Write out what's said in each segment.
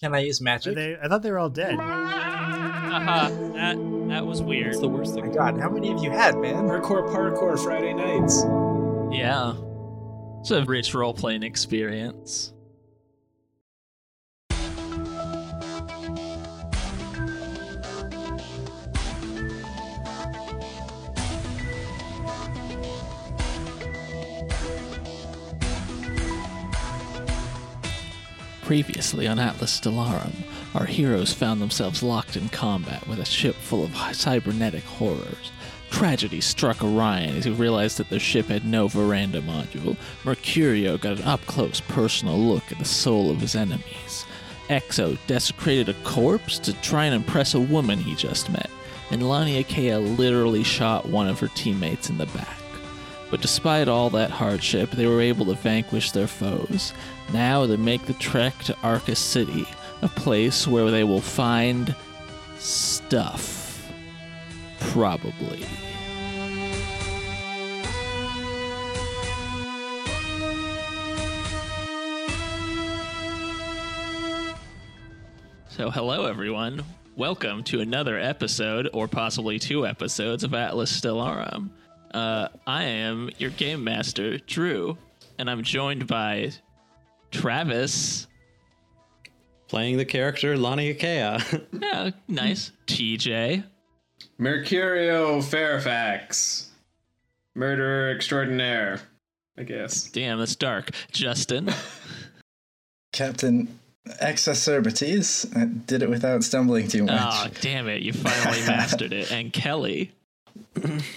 Can I use Are magic? they, I thought they were all dead. Haha, that that was weird. It's the worst Oh thing. my god, how many of you had, man? Hardcore parkour Friday nights. Yeah. It's a rich role playing experience. Previously on Atlas Stellarum, our heroes found themselves locked in combat with a ship full of cybernetic horrors. Tragedy struck Orion as he realized that their ship had no veranda module. Mercurio got an up close personal look at the soul of his enemies. Exo desecrated a corpse to try and impress a woman he just met. And Lania Laniakea literally shot one of her teammates in the back. But despite all that hardship, they were able to vanquish their foes. Now they make the trek to Arcus City, a place where they will find stuff. Probably. So, hello everyone. Welcome to another episode, or possibly two episodes, of Atlas Stellarum. Uh, I am your game master, Drew, and I'm joined by Travis. Playing the character Laniakea. Yeah, nice. TJ. Mercurio Fairfax. Murderer extraordinaire, I guess. Damn, that's dark. Justin. Captain Exacerbities. I did it without stumbling too much. oh, damn it. You finally mastered it. And Kelly.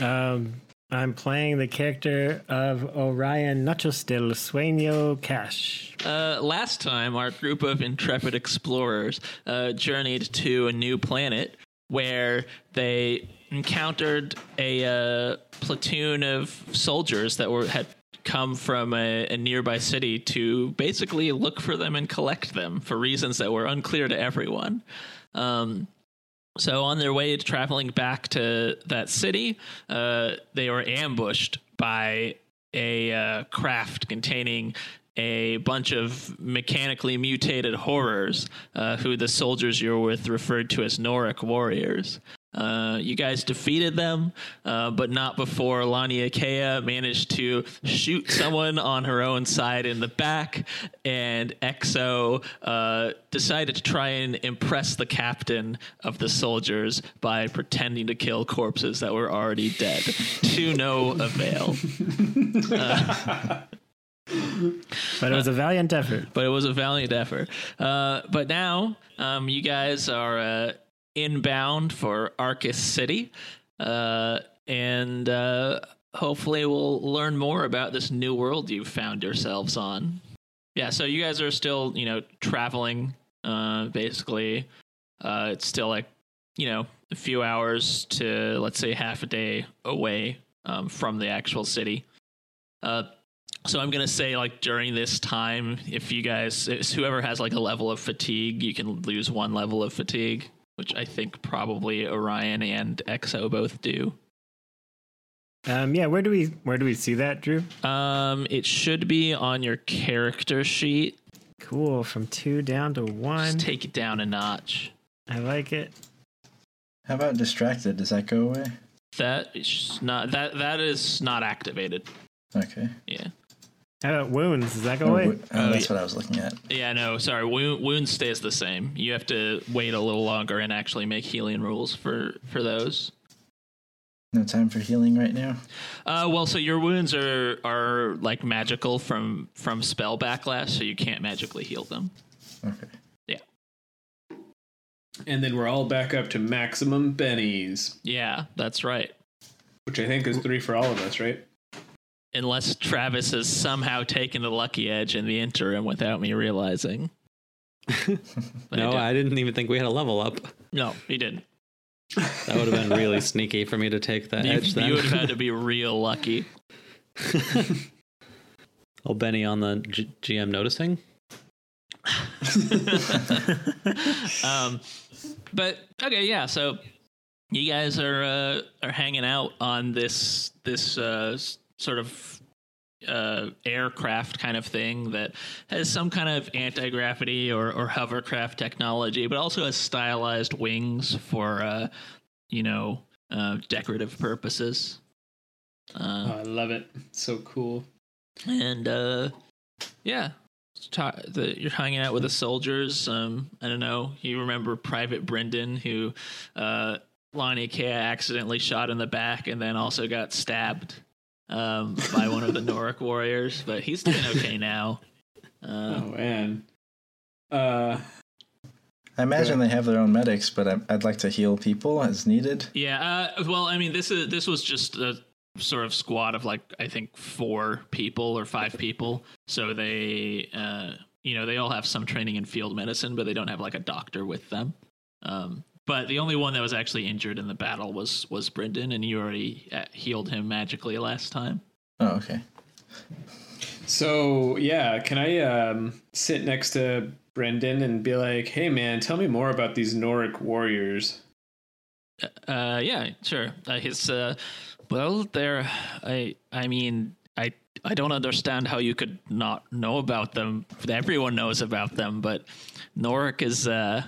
Um, I'm playing the character of Orion Nachos del Sueño Cash. Uh, last time, our group of intrepid explorers uh, journeyed to a new planet where they encountered a uh, platoon of soldiers that were had come from a, a nearby city to basically look for them and collect them for reasons that were unclear to everyone. Um, so on their way to traveling back to that city, uh, they were ambushed by a uh, craft containing a bunch of mechanically mutated horrors, uh, who the soldiers you're with referred to as Noric warriors. Uh, you guys defeated them, uh, but not before Laniakea managed to shoot someone on her own side in the back, and Exo uh, decided to try and impress the captain of the soldiers by pretending to kill corpses that were already dead, to no avail. But it was a valiant effort. but it was a valiant effort. Uh, but now um, you guys are uh, inbound for Arcus City, uh, and uh, hopefully we'll learn more about this new world you've found yourselves on. Yeah, so you guys are still, you know, traveling. Uh, basically, uh, it's still like, you know, a few hours to let's say half a day away um, from the actual city. Uh, so I'm gonna say like during this time, if you guys, whoever has like a level of fatigue, you can lose one level of fatigue, which I think probably Orion and Exo both do. Um, yeah, where do we where do we see that, Drew? Um, it should be on your character sheet. Cool, from two down to one. Just take it down a notch. I like it. How about distracted? Does that go away? That is not that that is not activated. Okay. Yeah. How about wounds? Does that go Oh, away? oh, Oh, that's what I was looking at. Yeah, no, sorry. Wound, wound stays the same. You have to wait a little longer and actually make healing rules for for those. No time for healing right now. Uh, well, so your wounds are are like magical from from spell backlash, so you can't magically heal them. Okay. Yeah. And then we're all back up to maximum bennies, Yeah, that's right. which I think is three for all of us, right? Unless Travis has somehow taken the lucky edge in the interim without me realizing. No, did- I didn't even think we had a level up. no, he didn't. That would have been really sneaky for me to take that You, edge then. you would have had to be real lucky. oh, Benny on the G- GM noticing. um, but okay, yeah. So you guys are uh, are hanging out on this this uh, sort of uh, aircraft kind of thing that has some kind of anti gravity or, or hovercraft technology, but also has stylized wings for, uh, you know, uh, decorative purposes. Uh, Oh, I love it. So cool. and uh, yeah, ta- the, you're hanging out with the soldiers. Um, I don't know. You remember Private Brendan, who uh, Laniakea accidentally shot in the back and then also got stabbed um, by one of the Noric warriors, but he's doing okay now. Uh, Oh man. Uh, I imagine they have their own medics, but I- I'd like to heal people as needed. Yeah, uh, well, I mean, this is this was just a sort of squad of like I think four people or five people. So they, uh, you know, they all have some training in field medicine, but they don't have like a doctor with them. Um, but the only one that was actually injured in the battle was was Brendan, and you already uh, healed him magically last time. Oh, okay. so yeah, can I um, sit next to Brendan and be like, "Hey man, tell me more about these Noric warriors." Uh, yeah, sure. Uh, his, uh, well, they're, I, I mean, I, I don't understand how you could not know about them. Everyone knows about them, but Noric is, uh,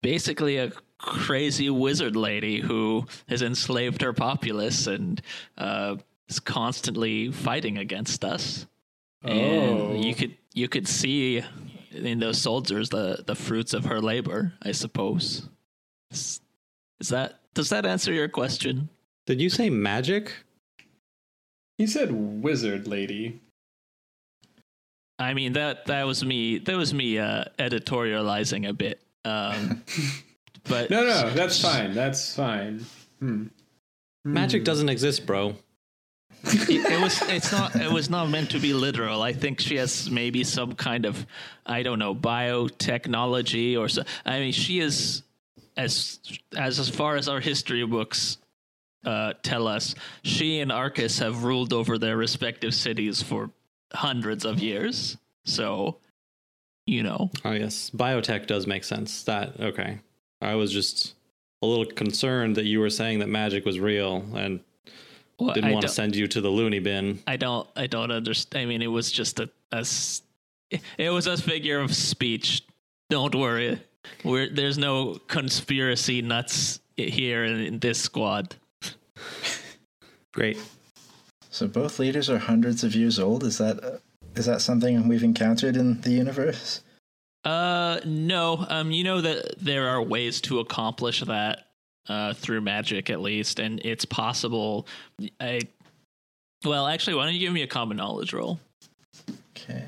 basically a crazy wizard lady who has enslaved her populace and, uh, is constantly fighting against us. Oh. And you could, you could see in those soldiers the, the fruits of her labor, I suppose. Is is that does that answer your question? Did you say magic? He said wizard lady. I mean that that was me that was me uh, editorializing a bit. Um, but No, no, that's fine. That's fine. Hmm. Magic doesn't exist, bro. it, it was it's not it was not meant to be literal. I think she has maybe some kind of I don't know biotechnology or so. I mean, she is as as as far as our history books uh, tell us, she and Arcus have ruled over their respective cities for hundreds of years. So, you know, Oh yes, biotech does make sense. That okay. I was just a little concerned that you were saying that magic was real and well, didn't I want to send you to the loony bin. I don't I don't understand. I mean, it was just a. it was a figure of speech. Don't worry. We're, there's no conspiracy nuts here in, in this squad. Great. So both leaders are hundreds of years old. Is that uh, is that something we've encountered in the universe? Uh, no. Um, you know that there are ways to accomplish that uh, through magic, at least, and it's possible. I well, actually, why don't you give me a common knowledge roll? Okay.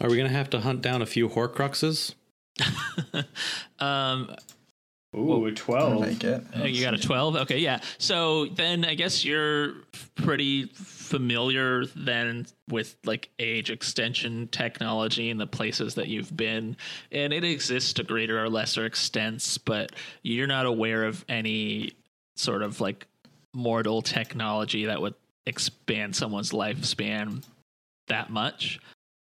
Are we gonna have to hunt down a few Horcruxes? um, Ooh, a twelve. I get? Uh, you got a 12 okay yeah. So then i guess you're pretty familiar then with like age extension technology and the places that you've been. And it exists to greater or lesser extents but you're not aware of any sort of like mortal technology that would expand someone's lifespan that much.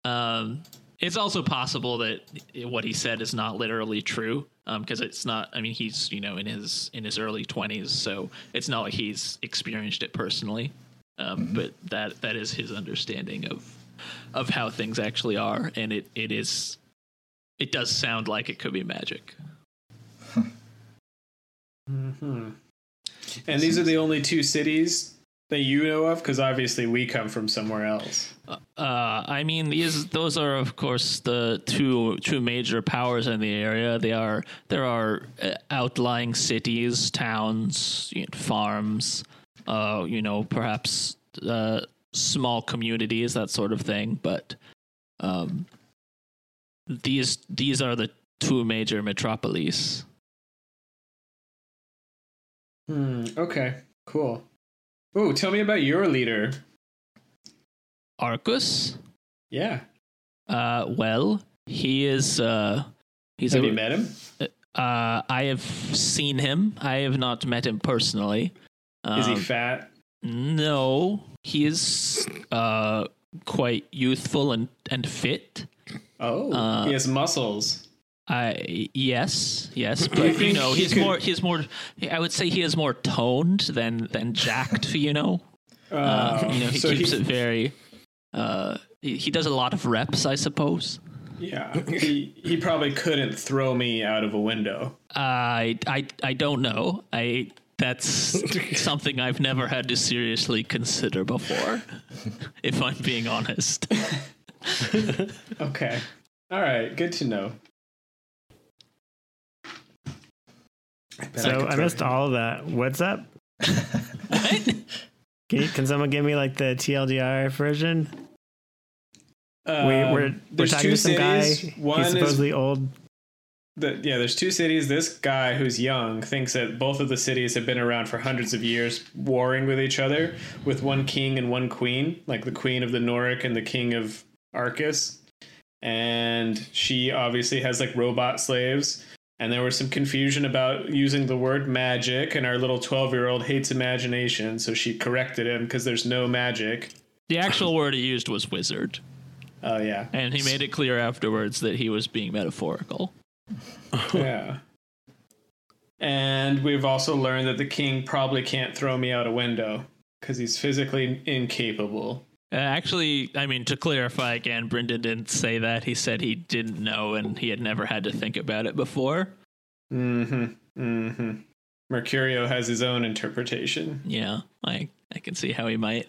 Um it's also possible that what he said is not literally true because it's not i mean he's you know in his in his early 20s so it's not like he's experienced it personally. Um, but that that is his understanding of of how things actually are and it it is it does sound like it could be magic. Hmm And these are the only two cities that you know of, because obviously we come from somewhere else. Uh, I mean, these those are of course the two two major powers in the area. They are there are uh, outlying cities, towns, you know, farms, uh, you know, perhaps uh, small communities, that sort of thing. But um, these these are the two major metropolises. Hmm. Okay. Cool. Oh, tell me about your leader. Arcus, Yeah. uh, well, he is uh, he's Have a, you met him? Uh, I have seen him. I have not met him personally. Is he Um, fat? No, he is uh, quite youthful and, and fit. Oh, uh, he has muscles. I yes, yes, but you know, he's more he's more. I would say he is more toned than than jacked. You know, uh, you know, he so keeps he- it very. Uh, he, he does a lot of reps, I suppose. Yeah, he he probably couldn't throw me out of a window. I I I don't know. I that's something I've never had to seriously consider before. if I'm being honest. Okay, all right, good to know. I bet So could I, missed him. all of that. What's up? What? Can, you, can someone give me like the TLDR version? we, Um, we're we're talking two to some guy. One He's is supposedly old. the, yeah, there's two cities. This guy who's young thinks that both of the cities have been around for hundreds of years, warring with each other, with one king and one queen, like the queen of the Noric and the king of Arcus. And she obviously has like robot slaves. And there was some confusion about using the word magic, and our little 12 year old hates imagination, so she corrected him because there's no magic. The actual word he used was wizard, Oh, yeah. and he made it clear afterwards that he was being metaphorical. yeah. And we've also learned that the king probably can't throw me out a window because he's physically incapable. Uh, actually, I mean, to clarify again, Brendan didn't say that. He said he didn't know and he had never had to think about it before. Mm-hmm. Mm-hmm. Mercurio has his own interpretation. Yeah, I I can see how he might.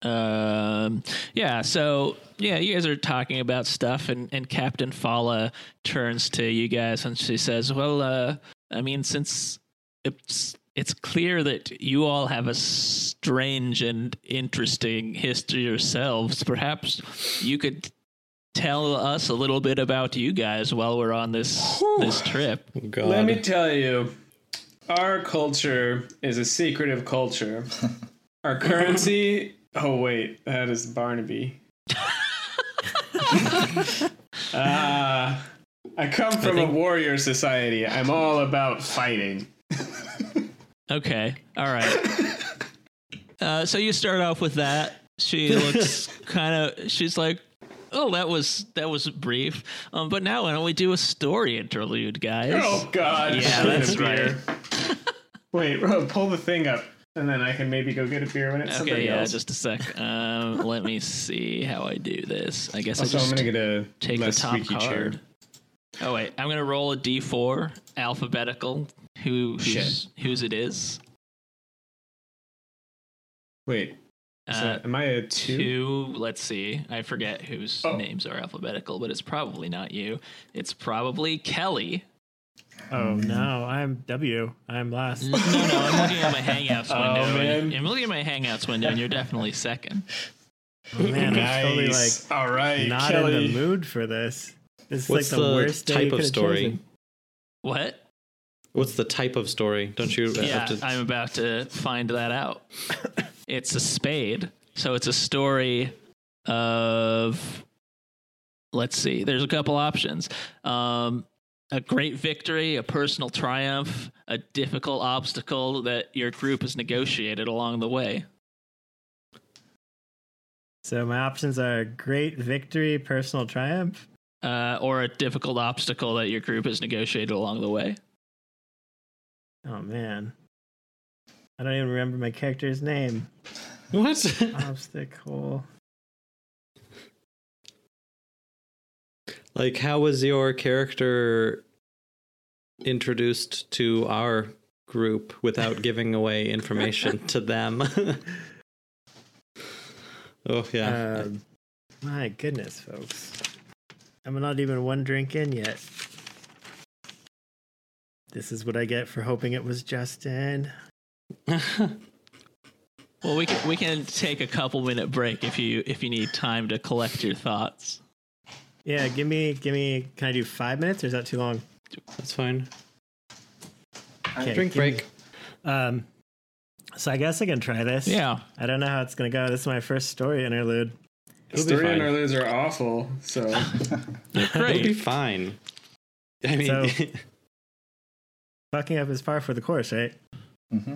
Um, yeah. So yeah, you guys are talking about stuff, and and Captain Fala turns to you guys and she says, "Well, uh, I mean, since it's it's clear that you all have a strange and interesting history yourselves, perhaps you could." Tell us a little bit about you guys while we're on this this trip. God. Let me tell you, our culture is a secretive culture. Our currency. Oh wait, that is Barnaby. Ah, I come from a warrior society. I'm all about fighting. Okay. All right. Uh, so you start off with that. She looks kind of. She's like, "Oh, that was that was brief." Um, but now why don't we do a story interlude, guys? Oh God! Yeah, that's beer. Wait, Ro, pull the thing up, and then I can maybe go get a beer when it's okay. somebody Yeah. else. Just a sec. Um, let me see how I do this. I guess also, I I'm gonna get a take the top card. chair. Oh wait, I'm gonna roll a d4 alphabetical. Who who's, whose it is? Wait, is Uh, that- am I a two? two. Let's see. I forget whose Oh. names are alphabetical, but it's probably not you. It's probably Kelly. Oh no, I'm W. I'm last. No, no, I'm looking at my Hangouts Oh, window. and- man. I'm looking at my Hangouts window, and you're definitely second. Oh, man, I'm nice. totally like all right, not Kelly. in the mood for this. This is What's like the, the worst type you of story? chosen. What? What's the type of story? Don't you Yeah, have to? I'm about to find that out. it's a spade. So it's a story of. Let's see. There's a couple options. Um, a great victory, a personal triumph, a difficult obstacle that your group has negotiated along the way. So my options are great victory, personal triumph. Uh, or a difficult obstacle that your group has negotiated along the way. Oh man, I don't even remember my character's name. what? Obstacle. like, how was your character introduced to our group without giving away information to them? oh yeah. Um, my goodness, folks. I'm not even one drink in yet. This is what I get for hoping it was Justin. Well, we can we can take a couple minute break if you if you need time to collect your thoughts. Yeah, give me, give me. Can I do five minutes, or is that too long? That's fine. Okay, Drink give me- break. Um, so I guess I can try this. Yeah. I don't know how it's gonna go. This is my first story interlude. It'll Story interludes are awful. So It'll be fine. I mean, So- Fucking up is par for the course, right? hmm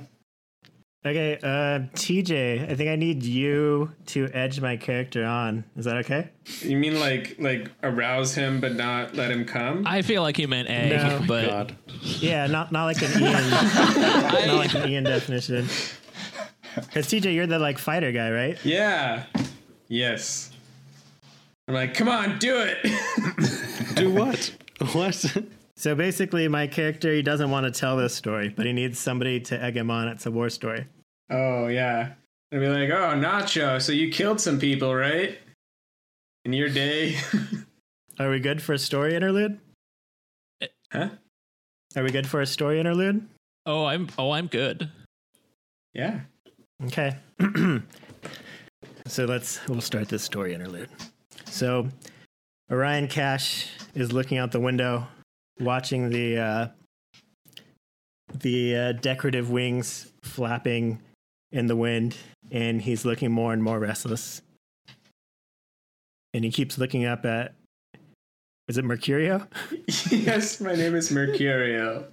Okay, uh, TJ, I think I need you to edge my character on. Is that okay? You mean like like arouse him but not let him come? I feel like you meant egg, No. but God. Yeah, not not like an Ian, not like an Ian definition. Because TJ, you're the like fighter guy, right? yeah. Yes. I'm like, come on, do it. Do what? what? So basically, my character he doesn't want to tell this story, but he needs somebody to egg him on. It's a war story. oh yeah. I'd be like, oh Nacho, so you killed some people, right? In your day? Are we good for a story interlude? huh? Are we good for a story interlude? oh, I'm oh, I'm good. Yeah. Okay. so let's we'll start this story interlude. So Orion Cash is looking out the window, watching the uh, the uh, decorative wings flapping in the wind, and he's looking more and more restless. And he keeps looking up at is it Mercurio? yes, my name is Mercurio.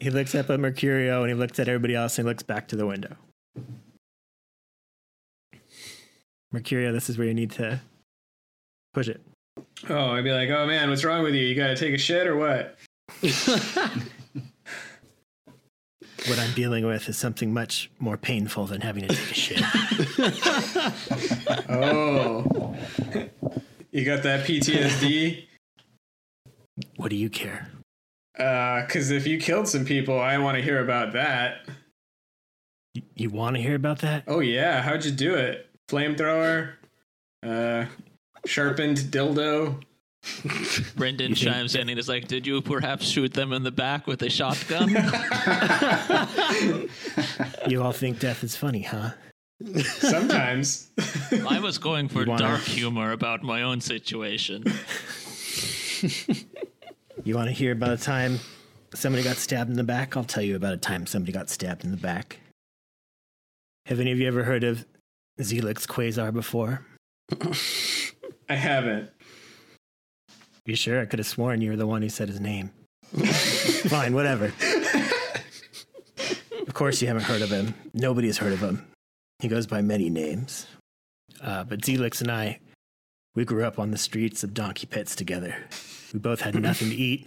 He looks up at Mercurio and he looks at everybody else and he looks back to the window. Mercurio, this is where you need to push it. Oh, I'd be like, oh man, what's wrong with you? You gotta take a shit or what? What I'm dealing with is something much more painful than having to take a shit. Oh. you got that PTSD? what do you care? Uh, cause if you killed some people, I want to hear about that. You, you want to hear about that? Oh yeah, how'd you do it? Flamethrower? Uh, sharpened dildo? Brendan chimes in and is like, "Did you perhaps shoot them in the back with a shotgun?" You all think death is funny, huh? Sometimes. I was going for wanna- dark humor about my own situation. You want to hear about a time somebody got stabbed in the back? I'll tell you about a time somebody got stabbed in the back. Have any of you ever heard of Zelix Quasar before? I haven't. You sure? I could have sworn you were the one who said his name. Fine, whatever. of course, you haven't heard of him. Nobody has heard of him. He goes by many names. Uh, but Zelix and I, we grew up on the streets of Donkey Pits together. We both had nothing to eat.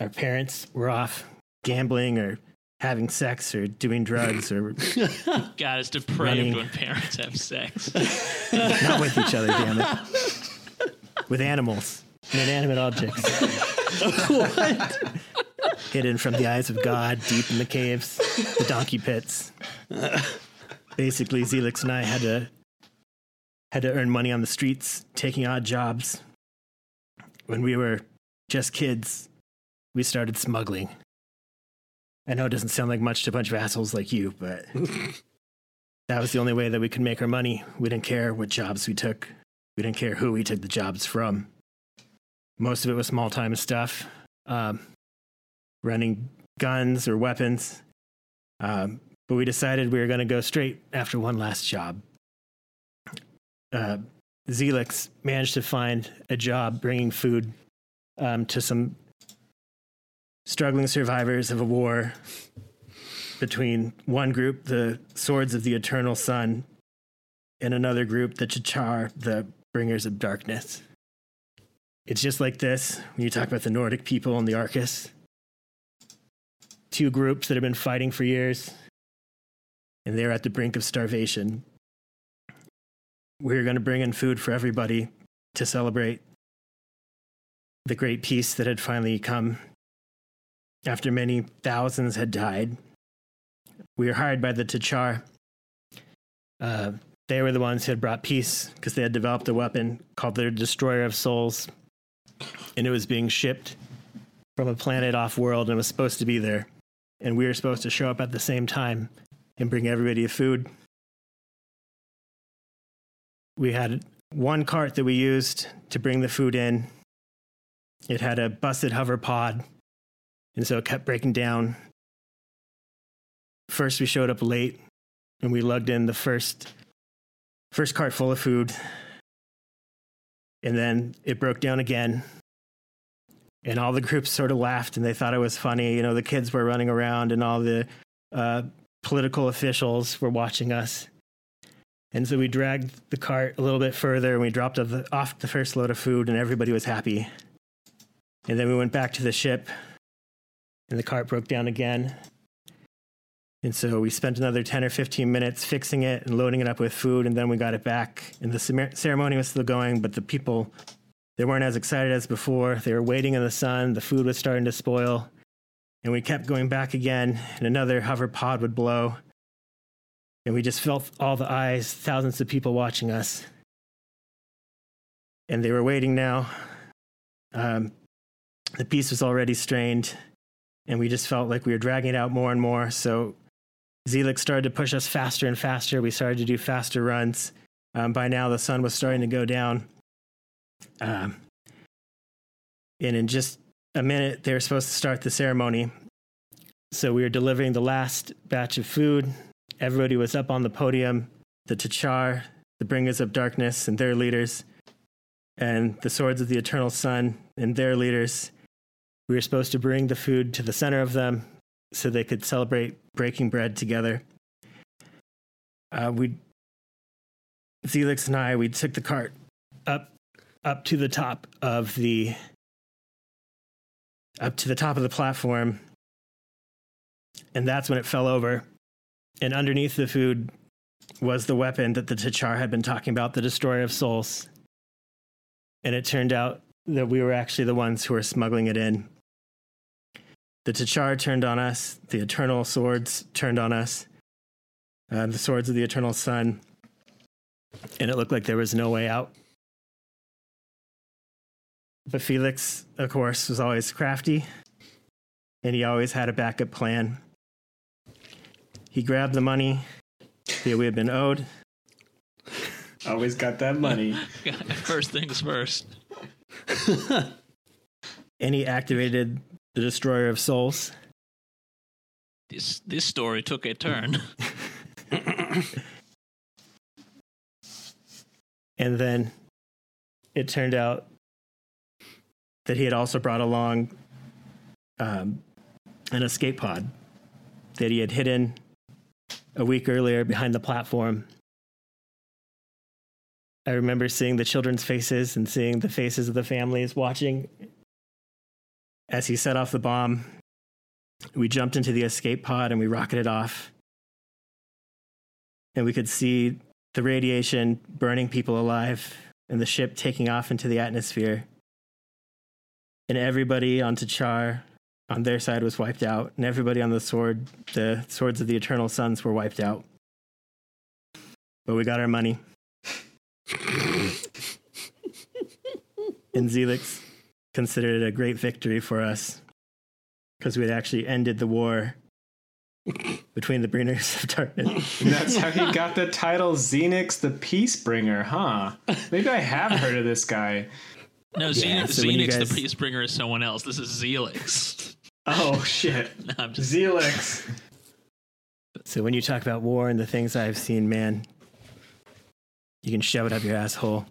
Our parents were off gambling or having sex or doing drugs or God, it's depraved Running. when parents have sex. not with each other, damn it. With animals, inanimate objects. what? Hidden from the eyes of God, deep in the caves, the donkey pits. Basically, Zelix and I had to had to earn money on the streets, taking odd jobs. When we were just kids, we started smuggling. I know it doesn't sound like much to a bunch of assholes like you, but that was the only way that we could make our money. We didn't care what jobs we took. We didn't care who we took the jobs from. Most of it was small time stuff, um, running guns or weapons. Um, but we decided we were going to go straight after one last job. Uh, Zelix managed to find a job bringing food um, to some struggling survivors of a war between one group, the Swords of the Eternal Sun, and another group, the Tachar, the Bringers of Darkness. It's just like this when you talk about the Nordic people and the Arcus. Two groups that have been fighting for years, and they're at the brink of starvation. We're going to bring in food for everybody to celebrate the great peace that had finally come after many thousands had died. We were hired by the Tachar. Uh, they were the ones who had brought peace because they had developed a weapon called the Destroyer of Souls, and it was being shipped from a planet off world and was supposed to be there. And we were supposed to show up at the same time and bring everybody food. We had one cart that we used to bring the food in. It had a busted hover pod, and so it kept breaking down. First, we showed up late, and we lugged in the first first cart full of food, and then it broke down again. And all the groups sort of laughed, and they thought it was funny. You know, the kids were running around, and all the uh, political officials were watching us. And so we dragged the cart a little bit further and we dropped off the, off the first load of food, and everybody was happy. And then we went back to the ship, and the cart broke down again. And so we spent another 10 or 15 minutes fixing it and loading it up with food, and then we got it back. And the ceremony was still going, but the people, they weren't as excited as before. They were waiting in the sun, the food was starting to spoil. And we kept going back again, and another hover pod would blow. And we just felt all the eyes, thousands of people watching us. And they were waiting now. Um, the peace was already strained, and we just felt like we were dragging it out more and more. So Zelix started to push us faster and faster. We started to do faster runs. Um, by now, the sun was starting to go down. Um, and in just a minute, they were supposed to start the ceremony. So we were delivering the last batch of food. Everybody was up on the podium the Tachar, the Bringers of Darkness, and their leaders, and the Swords of the Eternal Sun and their leaders. We were supposed to bring the food to the center of them so they could celebrate breaking bread together. Uh, we, Zelix and I, we took the cart up, up to the top of the, up to the top of the platform, and that's when it fell over. And underneath the food was the weapon that the Tachar had been talking about, the Destroyer of Souls. And it turned out that we were actually the ones who were smuggling it in. The Tachar turned on us, the Eternal Swords turned on us, uh, the Swords of the Eternal Sun, and it looked like there was no way out. But Felix, of course, was always crafty, and he always had a backup plan. He grabbed the money that we had been owed, Always got that money. First things first. and he activated the Destroyer of Souls. This this story took a turn. And then it turned out that he had also brought along um, an escape pod that he had hidden a week earlier behind the platform. I remember seeing the children's faces and seeing the faces of the families watching as he set off the bomb. We jumped into the escape pod and we rocketed off. And we could see the radiation burning people alive and the ship taking off into the atmosphere. And everybody on Tachar on their side was wiped out, and everybody on the sword, the swords of the Eternal Sons, were wiped out. But we got our money. and Zelix considered it a great victory for us because we had actually ended the war between the bringers of darkness. And that's how he got the title Xenix the Peacebringer, huh? Maybe I have heard of this guy. No, Yeah, Xenix, so when you Xenix guys- the Peacebringer is someone else. This is Zelix. Oh shit. No, just Zelix. So when you talk about war and the things I've seen, man, you can shove it up your asshole.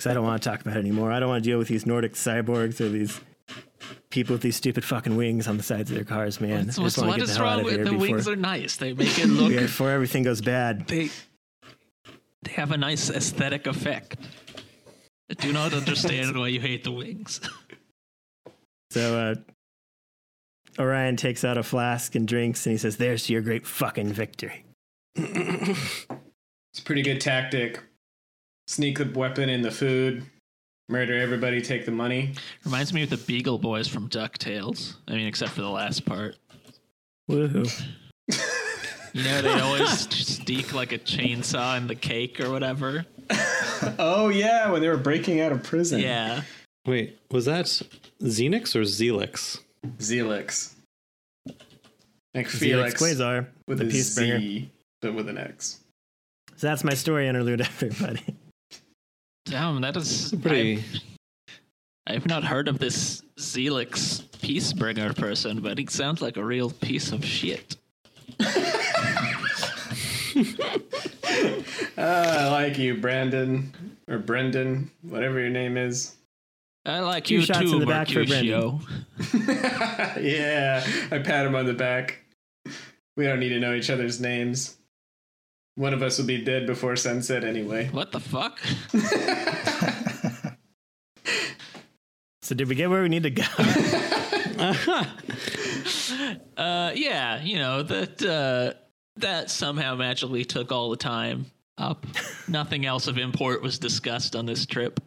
Because I don't want to talk about it anymore. I don't want to deal with these Nordic cyborgs or these people with these stupid fucking wings on the sides of their cars, man. I So just what's, wanna what get the is hell out wrong of with here the before, wings? Are nice. They make it look. yeah, before everything goes bad. They they have a nice aesthetic effect. I do not understand why you hate the wings. So uh, Orion takes out a flask and drinks, and he says, "There's your great fucking victory." It's a pretty good tactic. Sneak the weapon in the food, murder everybody, take the money. Reminds me of the Beagle Boys from Ducktales. I mean, except for the last part. Woohoo! You know, they always sneak like a chainsaw in the cake or whatever. Oh yeah, when they were breaking out of prison. Yeah. Wait, was that Xenix or Zelix? Zelix. Like Felix Felix Quasar, with the a Peacebringer. Z, but with an X. So that's my story interlude, everybody. Damn, that is Pretty. I've, I've not heard of this Zelix Peacebringer person, but he sounds like a real piece of shit. Ah, I like you, Brandon or Brendan, whatever your name is. I like Two you shots too, in the back for Mercutio. yeah, I pat him on the back We don't need to know each other's names. One of us will be dead before sunset anyway. What the fuck? So did we get where we need to go? Uh, yeah, you know that uh, that somehow magically took all the time up. Nothing else of import was discussed on this trip.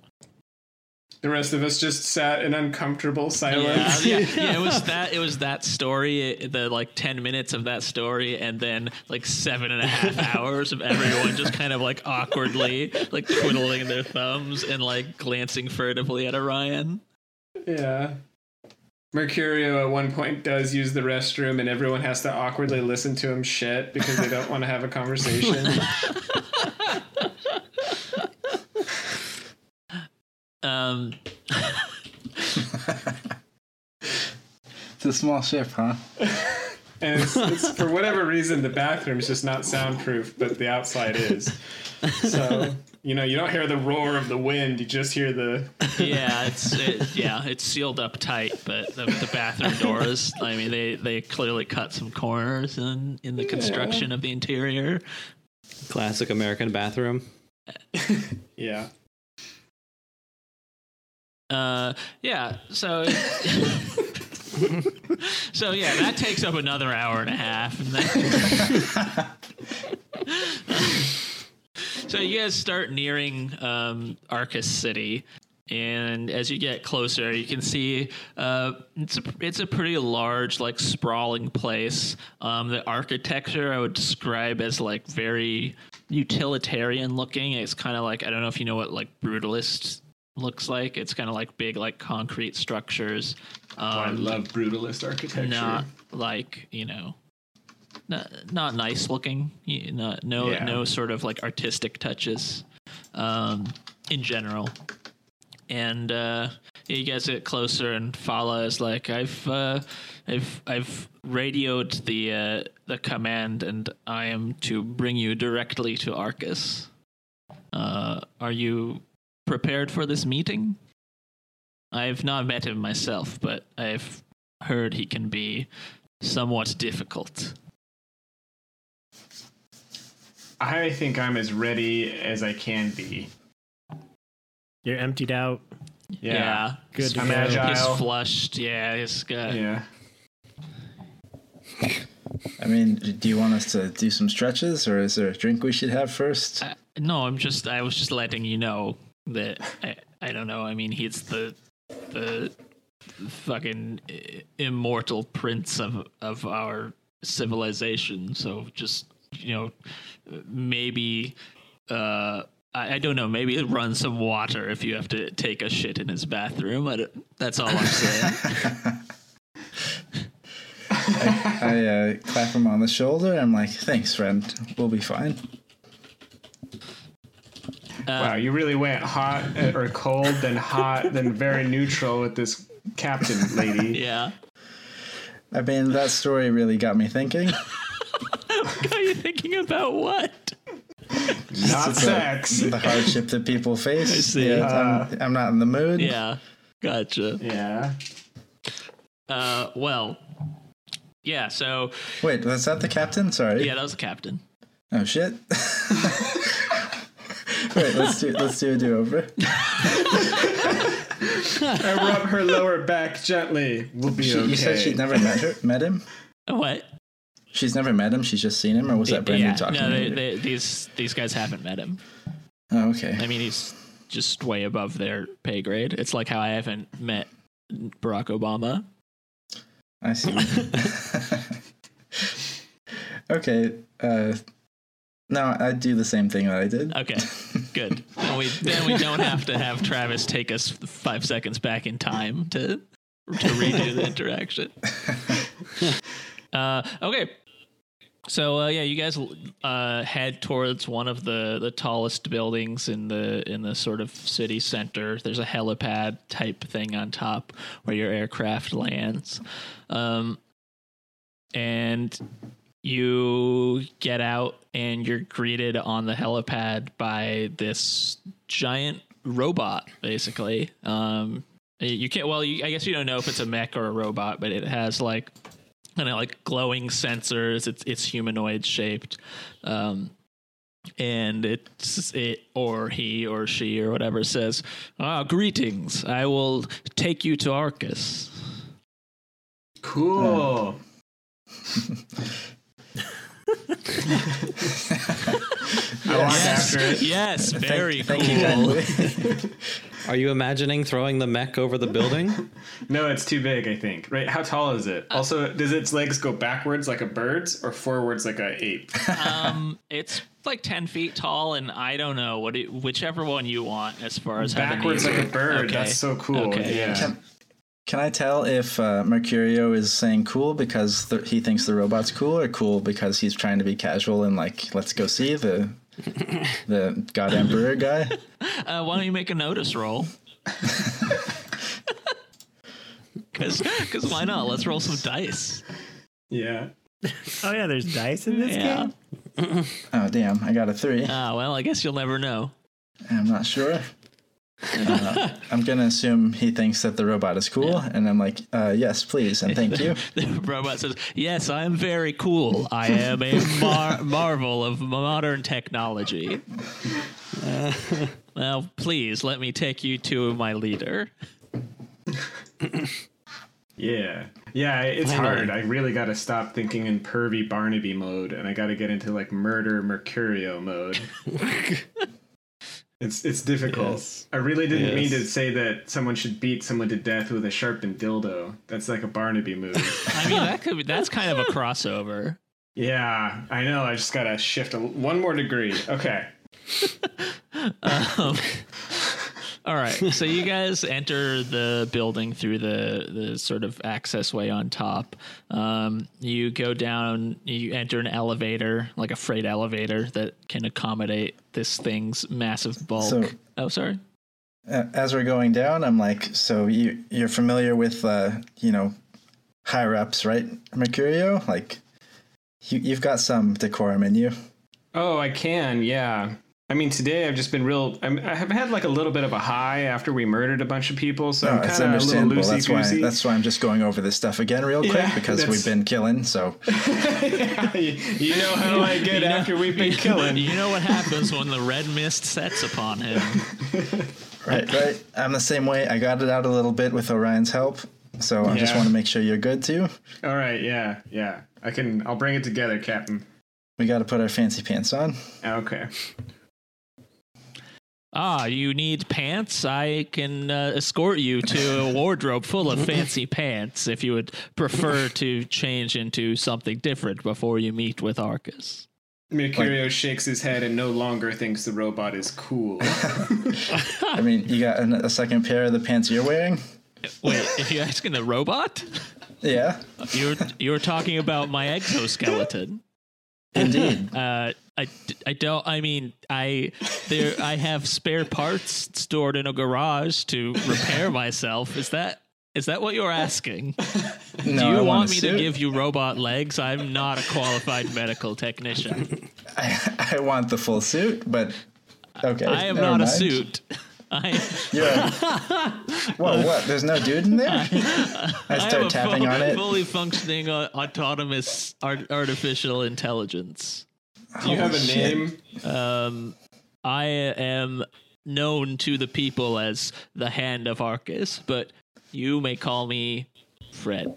The rest of us just sat in uncomfortable Yeah, silence. yeah, yeah, it was that. It was that story. The like ten minutes of that story, and then like seven and a half hours of everyone just kind of like awkwardly like twiddling their thumbs and like glancing furtively at Orion. Yeah. Mercurio at one point does use the restroom, and everyone has to awkwardly listen to him shit because they don't want to have a conversation. Um, It's a small ship, huh? and it's, it's for whatever reason the bathroom's just not soundproof, but the outside is. So you know you don't hear the roar of the wind; you just hear the. yeah, it's it, yeah, it's sealed up tight, but the, the bathroom doors. I mean, they they clearly cut some corners in in the construction of the interior. Classic American bathroom. Yeah. Uh, yeah. So, so yeah, that takes up another hour and a half, and so you guys start nearing um, Arcus City, and as you get closer, you can see uh, it's a it's a pretty large, like sprawling place. Um, the architecture I would describe as like very utilitarian looking. It's kind of like I don't know if you know what like brutalist looks like. It's kind of like big, like concrete structures. Um, I love brutalist architecture. not like you know not, not nice looking not, no Yeah. no sort of like artistic touches um in general and uh you guys get closer and Fala is like I've uh I've I've radioed the uh the command and I am to bring you directly to Arcus uh are you prepared for this meeting I've not met him myself, but I've heard he can be somewhat difficult. I think I'm as ready as I can be. You're emptied out. Yeah. Good to I'm go. agile. He's flushed. Yeah, he's good. Yeah. I mean, do you want us to do some stretches, or is there a drink we should have first? I- no, I'm just. I was just letting you know that. I, I don't know. I mean, he's the the fucking immortal prince of of our civilization. So just you know, maybe. uh I, I don't know. Maybe run some water if you have to take a shit in his bathroom. I that's all I'm saying. I uh, clap him on the shoulder. I'm like, thanks, friend. We'll be fine. Wow, you really went hot uh, or cold, then hot, then very neutral with this captain lady. yeah. I mean, that story really got me thinking. Are you thinking about what? Not sex. the hardship that people face. I see. Yeah, I'm, I'm not in the mood. Yeah. Gotcha. Yeah. Uh, well, yeah. So Wait, was that the captain? Sorry. yeah, that was the captain. Oh shit. Wait, let's do let's do a do over. I rub her lower back gently. We'll be okay. You said she'd never met her, met him. What? She's never met him. She's just seen him, or was that Brendan yeah. talking? No, to they, you? they, these these guys haven't met him. oh, okay. I mean, he's just way above their pay grade. It's like how I haven't met Barack Obama. I see. okay. Uh, no, I'd do the same thing that I did. Okay, good. Then we then we don't have to have Travis take us five seconds back in time to to redo the interaction. Uh, okay. So uh, yeah, you guys uh, head towards one of the, the tallest buildings in the in the sort of city center. There's a helipad type thing on top where your aircraft lands, um, and you get out and you're greeted on the helipad by this giant robot, basically. Um, you can't. Well, you, I guess you don't know if it's a mech or a robot, but it has like kind of like glowing sensors. It's it's humanoid shaped, um, and it's it or he or she or whatever says, "Ah, greetings. I will take you to Arcus." Cool. I walk after. Yes, very Thank cool. you. Are you imagining throwing the mech over the building? No, it's too big. I think. Right? How tall is it? Also, does its legs go backwards like a bird's or forwards like a ape? um, it's like ten feet tall, and I don't know what it, whichever one you want as far as having backwards like a bird. Okay. That's so cool. Okay. Yeah. Can, can I tell if uh, Mercurio is saying cool because the, he thinks the robot's cool, or cool because he's trying to be casual and like, let's go see the the God Emperor guy? Uh, why don't you make a notice roll? Because why not? Let's roll some dice. yeah. Oh yeah, there's dice in this Yeah. game. Oh damn, I got a three. Ah, well, I guess you'll never know. I'm not sure. Uh, I'm gonna assume he thinks that the robot is cool, and I'm like, uh, yes, please, and thank you. The robot says, Yes, I am very cool. I am a mar- marvel of modern technology. well, please let me take you to my leader. Yeah. Yeah, it's hard. I really got to stop thinking in pervy Barnaby mode and I got to get into like murder Mercurio mode. It's it's difficult. Yes. I really didn't mean to say that someone should beat someone to death with a sharpened dildo. That's like a Barnaby move. I mean, that could be, that's kind of a crossover. yeah, I know. I just got to shift a, one more degree. Okay. Um, all right, so you guys enter the building through the the sort of access way on top. Um, you go down. You enter an elevator, like a freight elevator that can accommodate this thing's massive bulk. So- oh, sorry. Uh, As we're going down, I'm like, so you you're familiar with uh, you know higher ups, right, Mercurio? Like, you you've got some decorum in you. Oh, I can. Yeah. I mean, today I've just been real. I'm, I have had like a little bit of a high after we murdered a bunch of people, so No, I'm it's kind of a little understandable. loosey That's why that's why I'm just going over this stuff again real quick Yeah, because that's- we've been killing. So you know how I get You know- after we've been killing. You know what happens when the red mist sets upon him. right, right. I'm the same way. I got it out a little bit with Orion's help. So I just want to make sure you're good too. All right, yeah, yeah. I can. I'll bring it together, Captain. We got to put our fancy pants on. Okay. Ah, you need pants? I can uh, escort you to a wardrobe full of fancy pants if you would prefer to change into something different before you meet with Arcus. Mercurio shakes his head and no longer thinks the robot is cool. I mean, you got an- a second pair of the pants you're wearing. Wait, if you're asking the robot? Yeah, You're you're talking about my exoskeleton. indeed. Uh, I, I don't. I mean, I there. I have spare parts stored in a garage to repair myself. Is that is that what you're asking? No, Do you I want, want me to give you robot legs? I'm not a qualified medical technician. I, I want the full suit, but okay. I am not a suit. I, Yeah. Whoa, what? There's no dude in there? I I start a tapping full- on it. fully functioning uh, autonomous art, artificial intelligence. Do you have a shit. name? Um, I am known to the people as the Hand of Arcus, but you may call me Fred.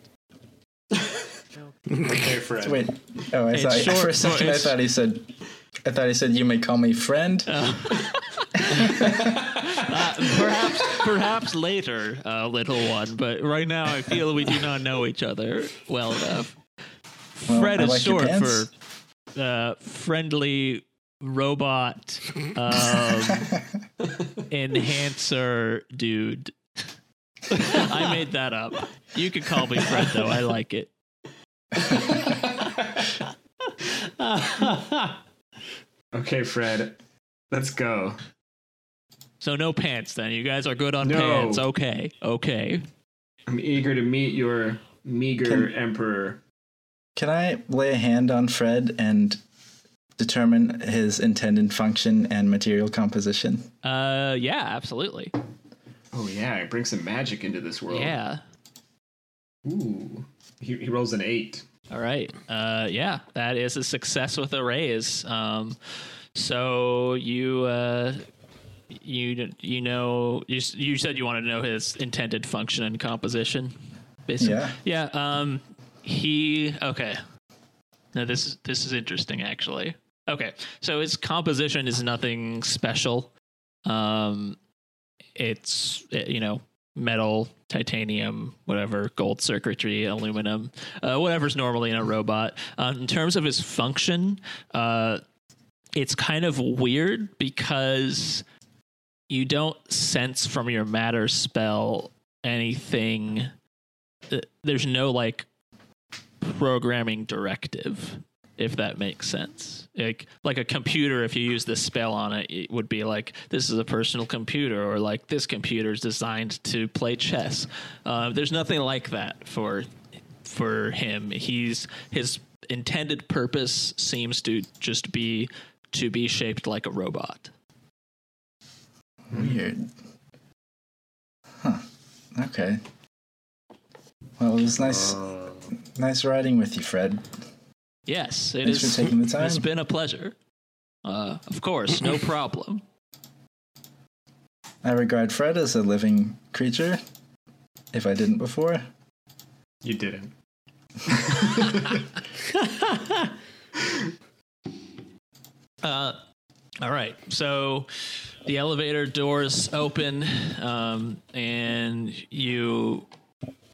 Okay, Fred. Wait. Oh, I thought short for a second I thought he said. I thought he said you may call me friend. Uh, perhaps, perhaps later, uh, little one. But right now, I feel we do not know each other well enough. Well, Fred I is like short for uh, friendly robot um, enhancer dude. I made that up. You can call me Fred, though. I like it. Okay, Fred. Let's go. So no pants then. You guys are good on No. pants. Okay. Okay. I'm eager to meet your meager Can- emperor. Can I lay a hand on Fred and determine his intended function and material composition? Uh yeah, absolutely. Oh yeah, bring some magic into this world. Yeah. Ooh. He, he rolls an eight. All right. Uh, yeah, that is a success with a raise. Um, so you uh, you you know you you said you wanted to know his intended function and composition. Basically. Yeah. Yeah. Um, he okay. Now this is this is interesting actually. Okay, so his composition is nothing special. Um, it's uh, you know metal, titanium, whatever, gold circuitry, aluminum, uh, whatever's normally in a robot. Uh, in terms of his function, uh, it's kind of weird because you don't sense from your matter spell anything. There's no like programming directive if that makes sense like like a computer if you use this spell on it it would be like this is a personal computer or like this computer is designed to play chess uh, there's nothing like that for for him he's his intended purpose seems to just be to be shaped like a robot Weird. Huh. Okay. Well, it was nice, nice riding with you, Fred. yes it Thanks is for taking the time. it's been a pleasure uh, of course no problem I regard Fred as a living creature. If I didn't before, You didn't. Uh, all right. So the elevator doors open, um, and you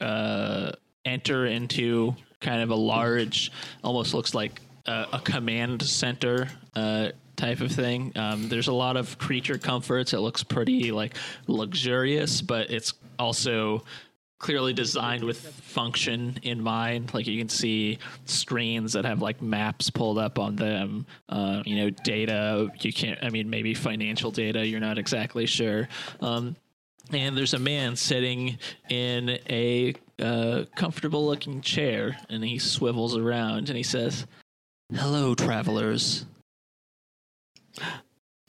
uh, enter into kind of a large, almost looks like a, a command center. Uh, type of thing um, there's a lot of creature comforts it looks pretty like luxurious but it's also clearly designed with function in mind. Like you can see screens that have like maps pulled up on them. Uh, you know, data. You can't. I mean, maybe financial data. You're not exactly sure. Um, and there's a man sitting in a uh, comfortable looking chair, and he swivels around and he says, "Hello, travelers." I,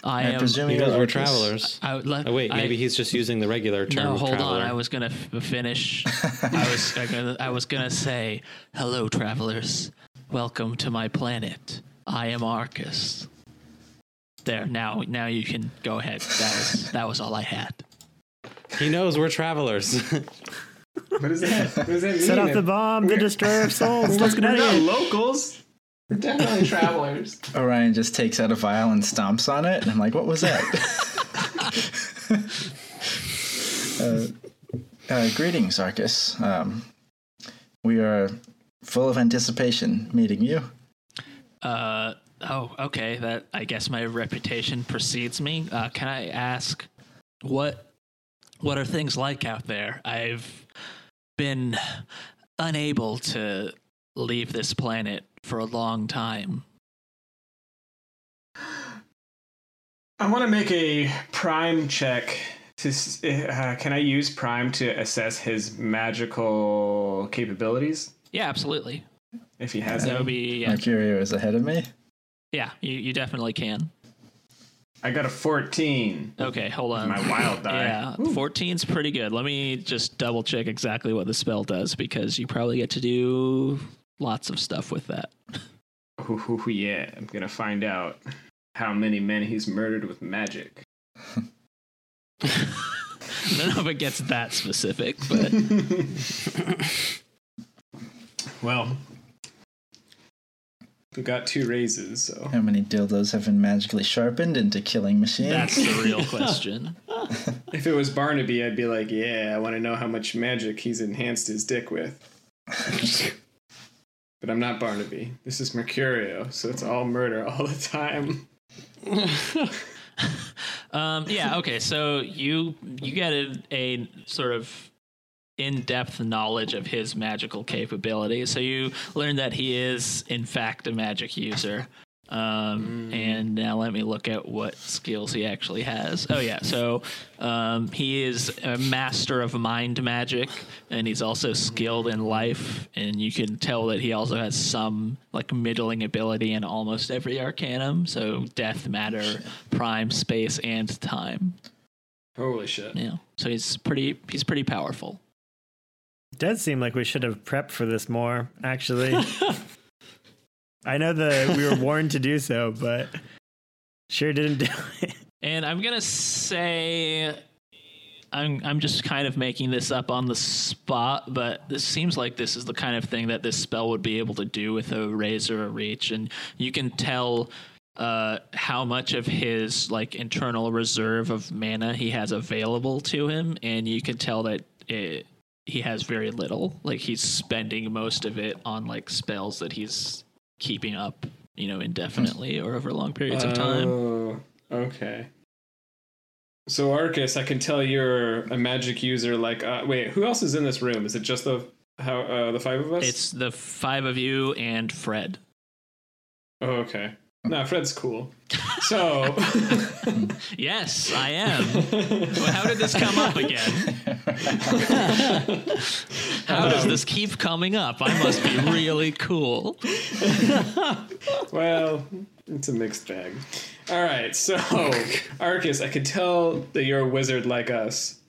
I am. presume Because you're we're travelers. I would let, Oh wait, I- maybe he's just using the regular term. no, hold traveler. on. I was gonna f- finish. I was I gonna, I was gonna say, hello, travelers. Welcome to my planet. I am Arcus. There. Now, now you can go ahead. That was that was all I had. He knows we're travelers. What is that? What does that mean? Set off the bomb, the destroyer of souls. Let's get We're out not of here. locals. We're definitely travelers. Orion just takes out a vial and stomps on it. And I'm like, what was that? uh, uh, greetings, Arcus. Um, we are full of anticipation meeting you. Uh oh. Okay. That I guess my reputation precedes me. Uh, can I ask what what are things like out there? I've been unable to leave this planet for a long time. I want to make a prime check. To uh, can I use prime to assess his magical capabilities Yeah, absolutely. if he has That any? would be yeah. Mercurio is ahead of me. Yeah, you, you definitely can. I got a fourteen. Okay, hold on. My wild die. Yeah, 14's pretty good. Let me just double check exactly what the spell does because you probably get to do lots of stuff with that. Ooh, ooh, ooh, yeah, I'm gonna find out how many men he's murdered with magic. I don't know if it gets that specific, but Well, we got two raises, so How many dildos have been magically sharpened into killing machines? that's the real question. if it was Barnaby, I'd be like, yeah, I want to know how much magic he's enhanced his dick with. but I'm not Barnaby. This is Mercurio, so it's all murder all the time. Um, yeah, okay. So you you get a, a sort of in-depth knowledge of his magical capabilities. So you learn that he is in fact a magic user. Um, and now let me look at what skills he actually has. Oh yeah, so um, he is a master of mind magic, and he's also skilled in life. And you can tell that he also has some like middling ability in almost every arcanum. So death, matter, prime, space, and time. Holy shit. Yeah, so he's pretty he's pretty powerful. Does seem like we should have prepped for this more, actually. I know that we were warned to do so, but sure didn't do it. And I'm gonna say, I'm I'm just kind of making this up on the spot, but this seems like this is the kind of thing that this spell would be able to do with a razor or a reach, and you can tell uh, how much of his like internal reserve of mana he has available to him, and you can tell that it, he has very little. Like he's spending most of it on like spells that he's keeping up, you know, indefinitely or over long periods of time. Oh, okay. So Arcus, I can tell you're a magic user. Like, uh, wait, who else is in this room? Is it just the how uh, the five of us? It's the five of you and Fred. oh, okay. No, Fred's cool. So, Yes, I am. Well, How did this come up again? How does this keep coming up? I must be really cool. well, it's a mixed bag. All right, so Arcus, I could tell that you're a wizard like us.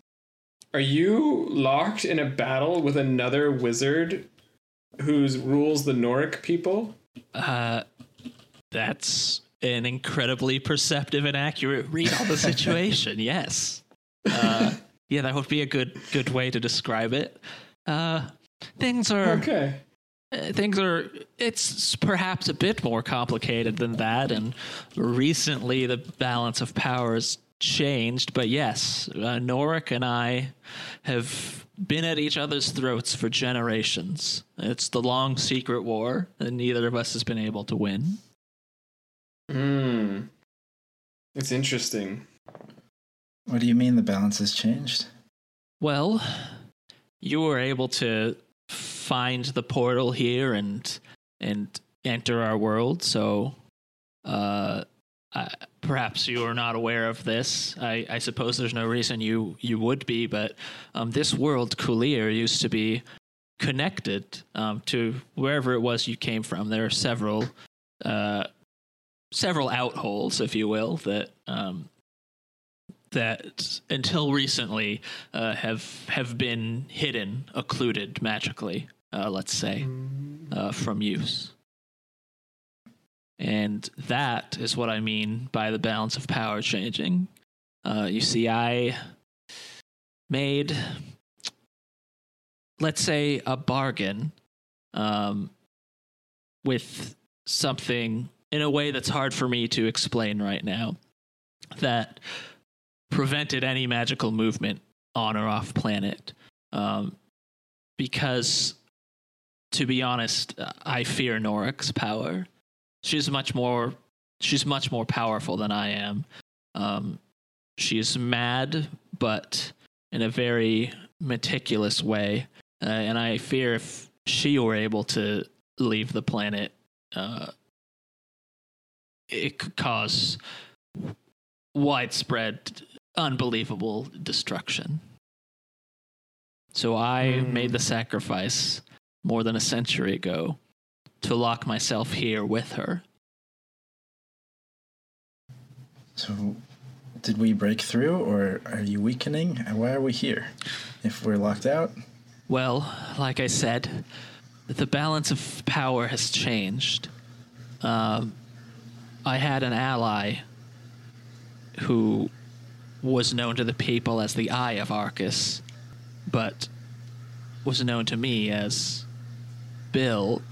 Are you locked in a battle with another wizard who's rules the Norik people? Uh, that's an incredibly perceptive and accurate read on the situation. yes. Uh, yeah, that would be a good good way to describe it. Uh, things are Okay. uh, things are it's perhaps a bit more complicated than that and recently the balance of power has changed but yes uh, Norik and I have been at each other's throats for generations it's the long secret war and neither of us has been able to win Hmm. It's interesting. What do you mean the balance has changed? Well, you were able to find the portal here and and enter our world. So, uh, I, perhaps you are not aware of this. I, I suppose there's no reason you you would be, but um, this world, Kulir, used to be connected um, to wherever it was you came from. There are several. Uh, several outholes, if you will, that um, that until recently uh, have have been hidden, occluded magically. Uh, let's say uh, from use, and that is what I mean by the balance of power changing. Uh, you see, I made, let's say, a bargain um, with something in a way that's hard for me to explain right now that prevented any magical movement on or off planet. Um, because to be honest i fear norik's power. She's much more she's much more powerful than i am. Um, is mad but in a very meticulous way. Uh, and i fear if she were able to leave the planet uh, it could cause widespread, unbelievable destruction. So I Hmm. made the sacrifice more than a century ago to lock myself here with her. So, did we break through, or are you weakening? And Why are we here? If we're locked out, Well, like I said, the balance of power has changed. Um, I had an ally who was known to the people as the Eye of Arcus, but was known to me as Bill.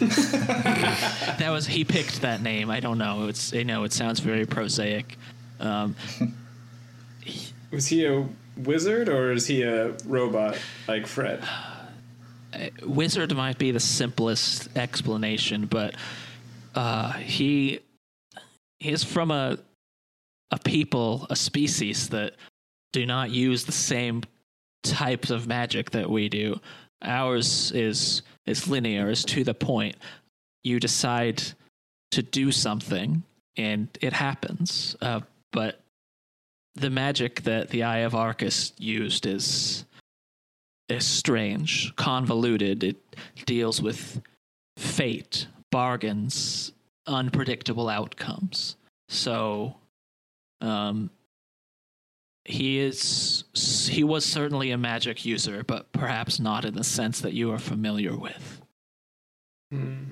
that was he picked that name. I don't know. It's I know it sounds very prosaic. Um, Was he a wizard or is he a robot like Fred? wizard might be the simplest explanation, but uh, he he's from a a people, a species that do not use the same types of magic that we do. Ours is is linear, is to the point. You decide to do something, and it happens. Uh, but the magic that the Eye of Arcus used is is strange, convoluted. It deals with fate, bargains, unpredictable outcomes. So, um, he is he was certainly a magic user, but perhaps not in the sense that you are familiar with. Hmm.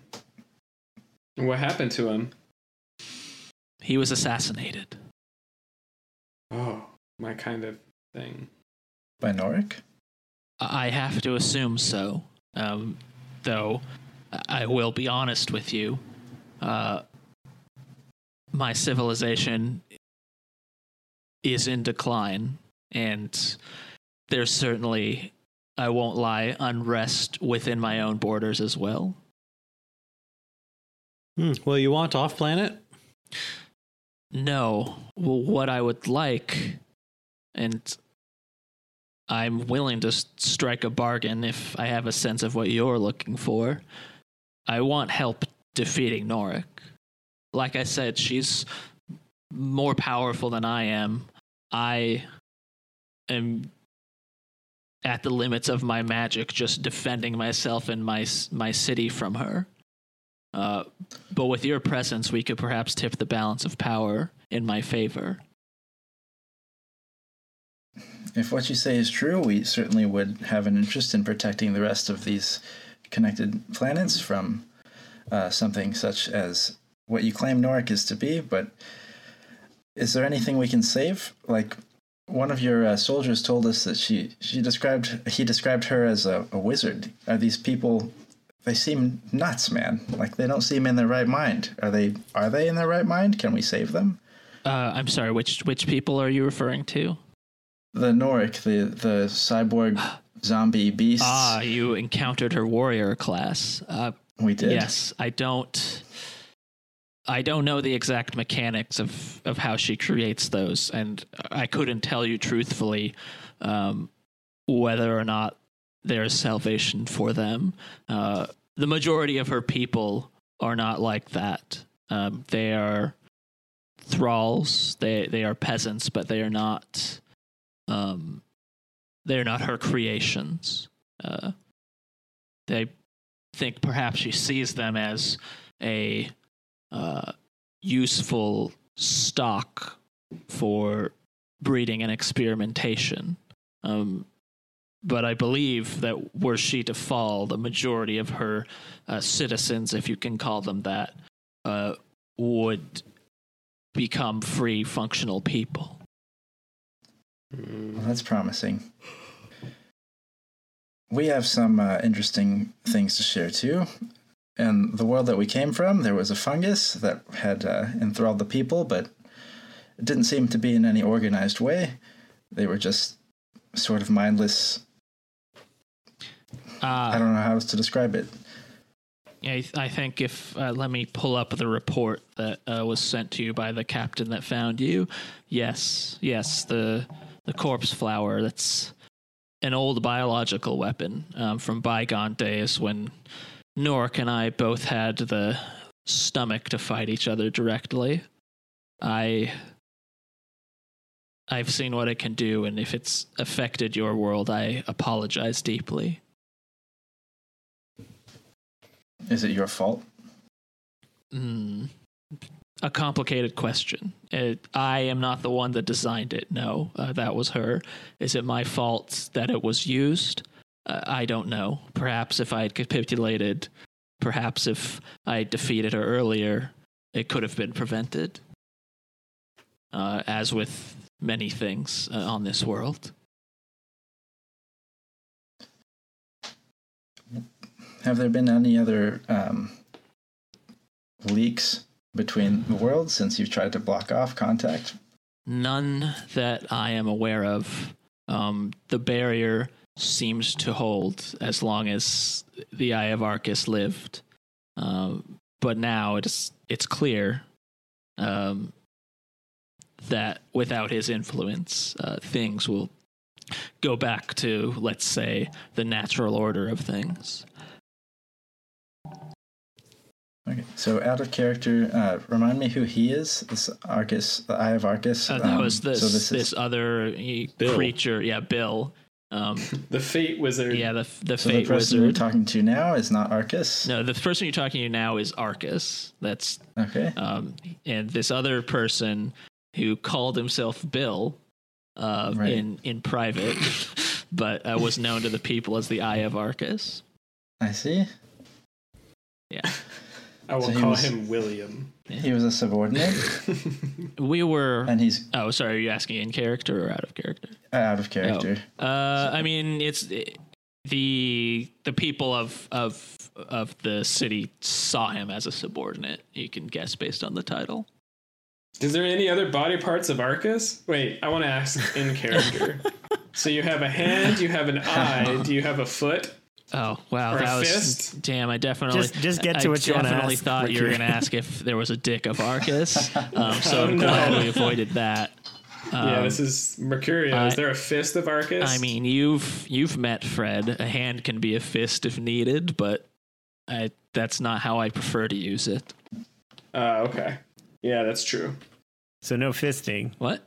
What happened to him? He was assassinated. Oh, my kind of thing. By Norik? I have to assume so. Um, though I will be honest with you, uh, my civilization is in decline, and there's certainly, I won't lie, unrest within my own borders as well. Hmm. Well, you want off planet? No, well, what I would like, and I'm willing to strike a bargain if I have a sense of what you're looking for. I want help defeating Norik. Like I said, she's more powerful than I am. I am at the limits of my magic, just defending myself and my my city from her. Uh, but with your presence, we could perhaps tip the balance of power in my favor. If what you say is true, we certainly would have an interest in protecting the rest of these connected planets from uh, something such as what you claim Norik is to be. But is there anything we can save? Like one of your uh, soldiers told us that she she described he described her as a, a wizard. Are these people? They seem nuts, man. Like they don't seem in their right mind. Are they? Are they in their right mind? Can we save them? Uh, I'm sorry, which which people are you referring to? The Norik, the the cyborg zombie beasts. Ah, you encountered her warrior class. Uh, we did. yes, I don't. I don't know the exact mechanics of, of how she creates those, and I couldn't tell you truthfully um, whether or not there's salvation for them. Uh, the majority of her people are not like that. Um, they are thralls. They they are peasants, but they are not. Um, they're not her creations. Uh, they think perhaps she sees them as a uh, useful stock for breeding and experimentation. Um, but I believe that were she to fall, the majority of her uh, citizens, if you can call them that, uh, would become free, functional people. Well, that's promising. We have some uh, interesting things to share too. In the world that we came from, there was a fungus that had uh, enthralled the people, but it didn't seem to be in any organized way. They were just sort of mindless. I Uh, don't know how else to describe it. I, I think if uh, let me pull up the report that uh, was sent to you by the captain that found you. Yes, yes, the the corpse flower. That's an old biological weapon um, from bygone days when Nork and I both had the stomach to fight each other directly. I I've seen what it can do, and if it's affected your world, I apologize deeply. Is it your fault? Hmm. A complicated question. It, I am not the one that designed it. No, uh, that was her. Is it my fault that it was used? Uh, I don't know. Perhaps if I had capitulated, perhaps if I defeated her earlier, it could have been prevented. Uh, as with many things uh, on this world. Have there been any other um, leaks between the worlds since you've tried to block off contact? None that I am aware of. Um, the barrier seems to hold as long as the Eye of Arcus lived. Um, but now it's it's clear um, that without his influence, uh, things will go back to, let's say, the natural order of things. Okay, so out of character, uh, remind me who he is. This Arcus, the Eye of Arcus. Uh, that Um, was this So this, this is other uh, Bill. creature, yeah, Bill. Um, The Fate Wizard. yeah, the the so the fate Wizard. we're talking to now is not Arcus. No, the person you're talking to now is Arcus. That's Okay. um, and this other person who called himself Bill uh, Right. in in private, but uh, was known to the people as the Eye of Arcus. I see. Yeah, I will So call was- him William. He was a subordinate, we were. and he's Oh, sorry. Are you asking in character or out of character? out of character. Uh, I mean, it's the the people of of of the city saw him as a subordinate. You can guess based on the title. Is there any other body parts of Arcus? Wait, I want to ask in character. so you have a hand, you have an eye, do you have a foot? Oh wow, Or that was fist? damn. I definitely Just- just get to I what you wanna definitely ask, thought you were going to ask if there was a dick of Arcus. Um, so Oh, I'm no. glad we avoided that. yeah, Um, this is Mercurio. I- is there a fist of Arcus? I mean, you've you've met Fred. A hand can be a fist if needed, but I that's not how I prefer to use it. uh, okay. Yeah, that's true. So no fisting. What?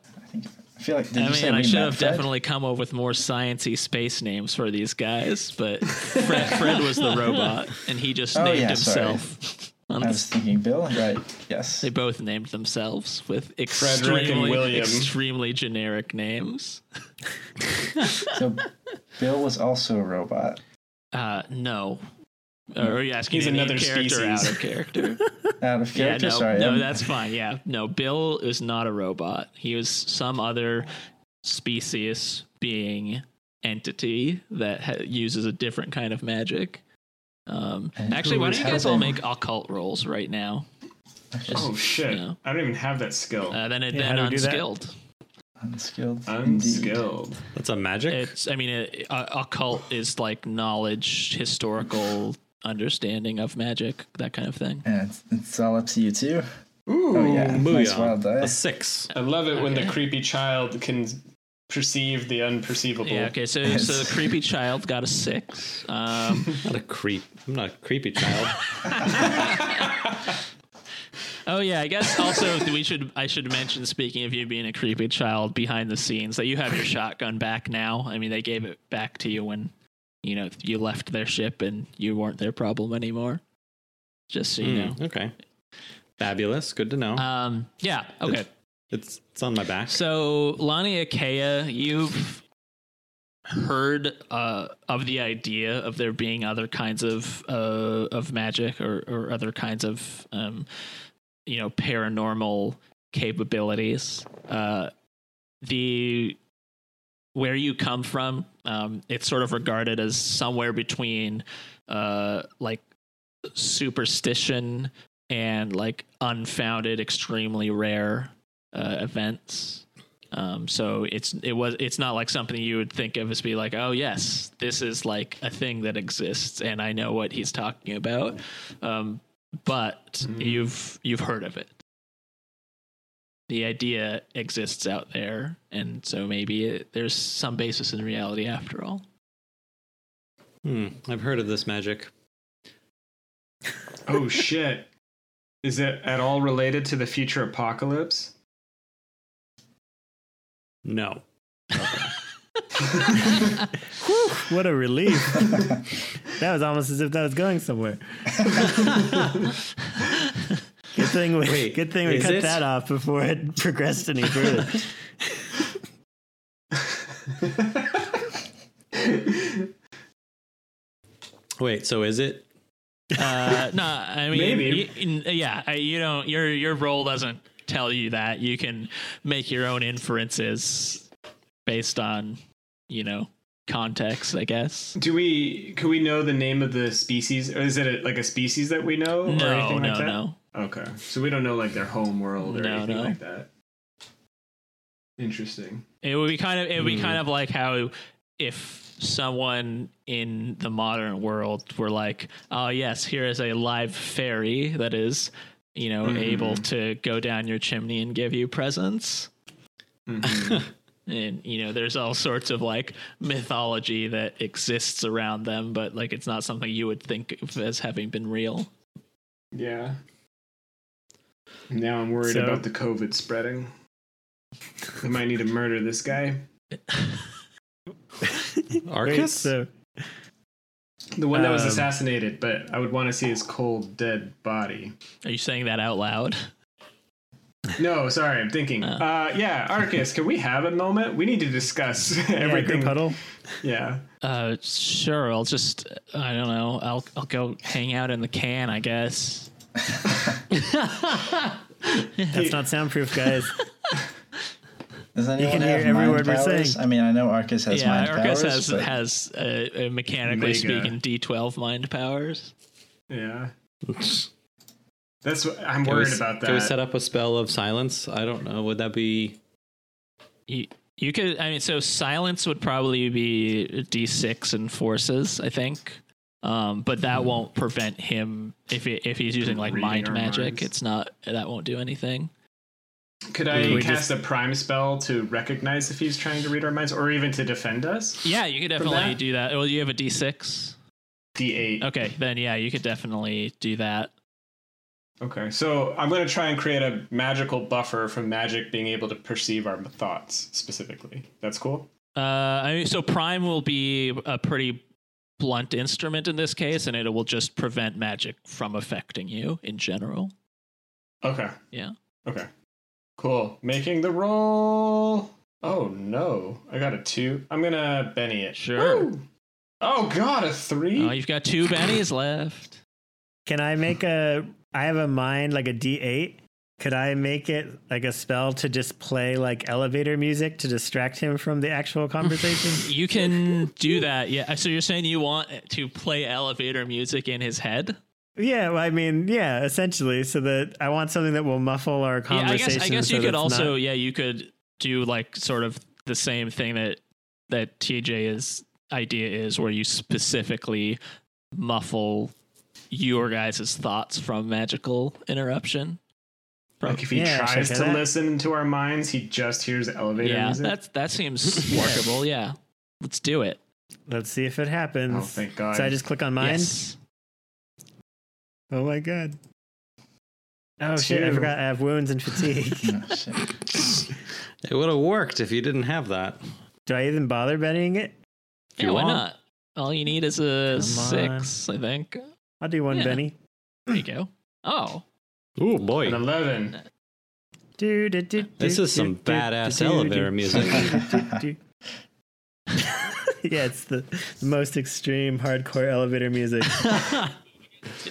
I feel like. Did I you say mean, I should have Fred? definitely come up with more sciency space names for these guys, but Fred, Fred was the robot, and he just Oh, named yeah, himself. I was thinking Bill. Right. Yes. they both named themselves with extremely, extremely generic names. So Bill was also a robot. Uh, no. Or are you asking He's another character species. out of character? Out of yeah, character. no, Sorry. no, I'm- that's fine. Yeah, no, Bill is not a robot. He was some other species being entity that ha- uses a different kind of magic. Um, actually, who why was don't you guys all make occult rolls right now? Just, Oh shit! Yeah. I don't even have that skill. Uh, then it Yeah, then how do we do that? unskilled. unskilled. indeed. Unskilled. That's a magic. It's I mean, it, uh, occult is like knowledge, historical understanding of magic, that kind of thing. And it's, it's all up to you too. Ooh, Oh yeah. Nice wild die. a six. I love it when the creepy child can perceive the unperceivable. Yeah. Okay. So Yes. so the creepy child got a six. Um, Not a creep. I'm not a creepy child. Oh yeah, I guess also we should I should mention speaking of you being a creepy child behind the scenes that you have your shotgun back now. I mean, they gave it back to you when you know you left their ship and you weren't their problem anymore. Just so you know. Hmm, okay. Fabulous. Good to know. Um. Yeah. Okay. it's it's on my back. So Laniakea, you've heard uh, of the idea of there being other kinds of uh, of magic or, or other kinds of um, you know paranormal capabilities. Uh, the where you come from, um, it's sort of regarded as somewhere between uh, like superstition and like unfounded, extremely rare uh, events. Um, so it's it was it's not like something you would think of as be like, oh yes, this is like a thing that exists, and I know what he's talking about. Um, but you've you've heard of it. The idea exists out there, and so maybe it, there's some basis in reality after all. Hmm, I've heard of this magic. Oh shit! Is it at all related to the future apocalypse? No. What a relief. that was almost as if that was going somewhere. Good thing we, Wait, good thing we cut it? that off before it progressed any further. Wait, so is it? Uh, no, I mean, Maybe. y- n- yeah, you don't. Your your role doesn't tell you that. You can make your own inferences based on, you know, context. I guess. Do we? Could we know the name of the species, or is it a, like a species that we know, or anything no, like that? no. Okay, so we don't know like their home world or No, anything no. like that. Interesting. It would be kind of it would be Hmm. kind of like how if someone in the modern world were like, "Oh yes, here is a live fairy that is, you know, Mhm. able to go down your chimney and give you presents." Mhm. and you know there's all sorts of like mythology that exists around them but like it's not something you would think of as having been real yeah. Now I'm worried So- about the COVID spreading. We might need to murder this guy. Arcus? so The one that was Um, assassinated, but I would want to see his cold, dead body. are you saying that out loud No, sorry, I'm thinking. Uh, yeah, Arcus, can we have a moment? We need to discuss everything. group huddle. Yeah. Uh, sure. I'll just. I don't know. I'll I'll go hang out in the can. I guess. That's not soundproof, guys. Does anyone can have hear every mind word we're saying. I mean, I know Arcus has yeah, mind Arcus powers. has but has uh, uh, mechanically Mega. speaking D12 mind powers. Yeah. That's what I'm Can worried s- about that. Can we set up a spell of silence? I don't know. Would that be? You, you could. I mean, so silence would probably be D6 and forces. I think. Um, but that won't prevent him if he, if he's using like mind magic. minds. It's not that won't do anything. Could I cast just- a prime spell to recognize if he's trying to read our minds or even to defend us? Yeah, you could definitely that? do that. Well, you have a D6. D8. Okay, then yeah, you could definitely do that. Okay, so I'm going to try and create a magical buffer from magic being able to perceive our thoughts specifically. That's cool. Uh, I mean, so prime will be a pretty blunt instrument in this case, and it will just prevent magic from affecting you in general. Okay. Yeah. Okay. Cool. Making the roll. Oh no, I got a two. I'm gonna Benny it. Sure. Woo! Oh god, a three. Oh, you've got two bennies left. Can I make a? I have a mind like a D8. Could I make it like a spell to just play like elevator music to distract him from the actual conversation? You can do that. Yeah. So you're saying you want to play elevator music in his head? yeah, well, I mean, yeah, essentially, so that I want something that will muffle our Yeah, I conversation. guess I guess so you could also not- yeah, you could do like sort of the same thing that that TJ's idea is where you specifically muffle your guys' thoughts from magical interruption. Like if he Yeah, tries check to it out. listen into our minds, he just hears elevator Yeah, music. that's that seems workable. Yeah. Let's do it. Let's see if it happens. oh, thank God. So I just click on mine. Yes. Oh my god. Oh shit! I forgot I have wounds and fatigue. Oh, shit. It would have worked if you didn't have that. Do I even bother betting it? Yeah, why want. not? All you need is a Come six, I think. I'll do one, Yeah. Benny. There you go. Oh. Oh boy, an eleven. Do, do, do, This do, is some do, do, badass do, do, elevator do, music. do, do, do. yeah, it's the most extreme hardcore elevator music.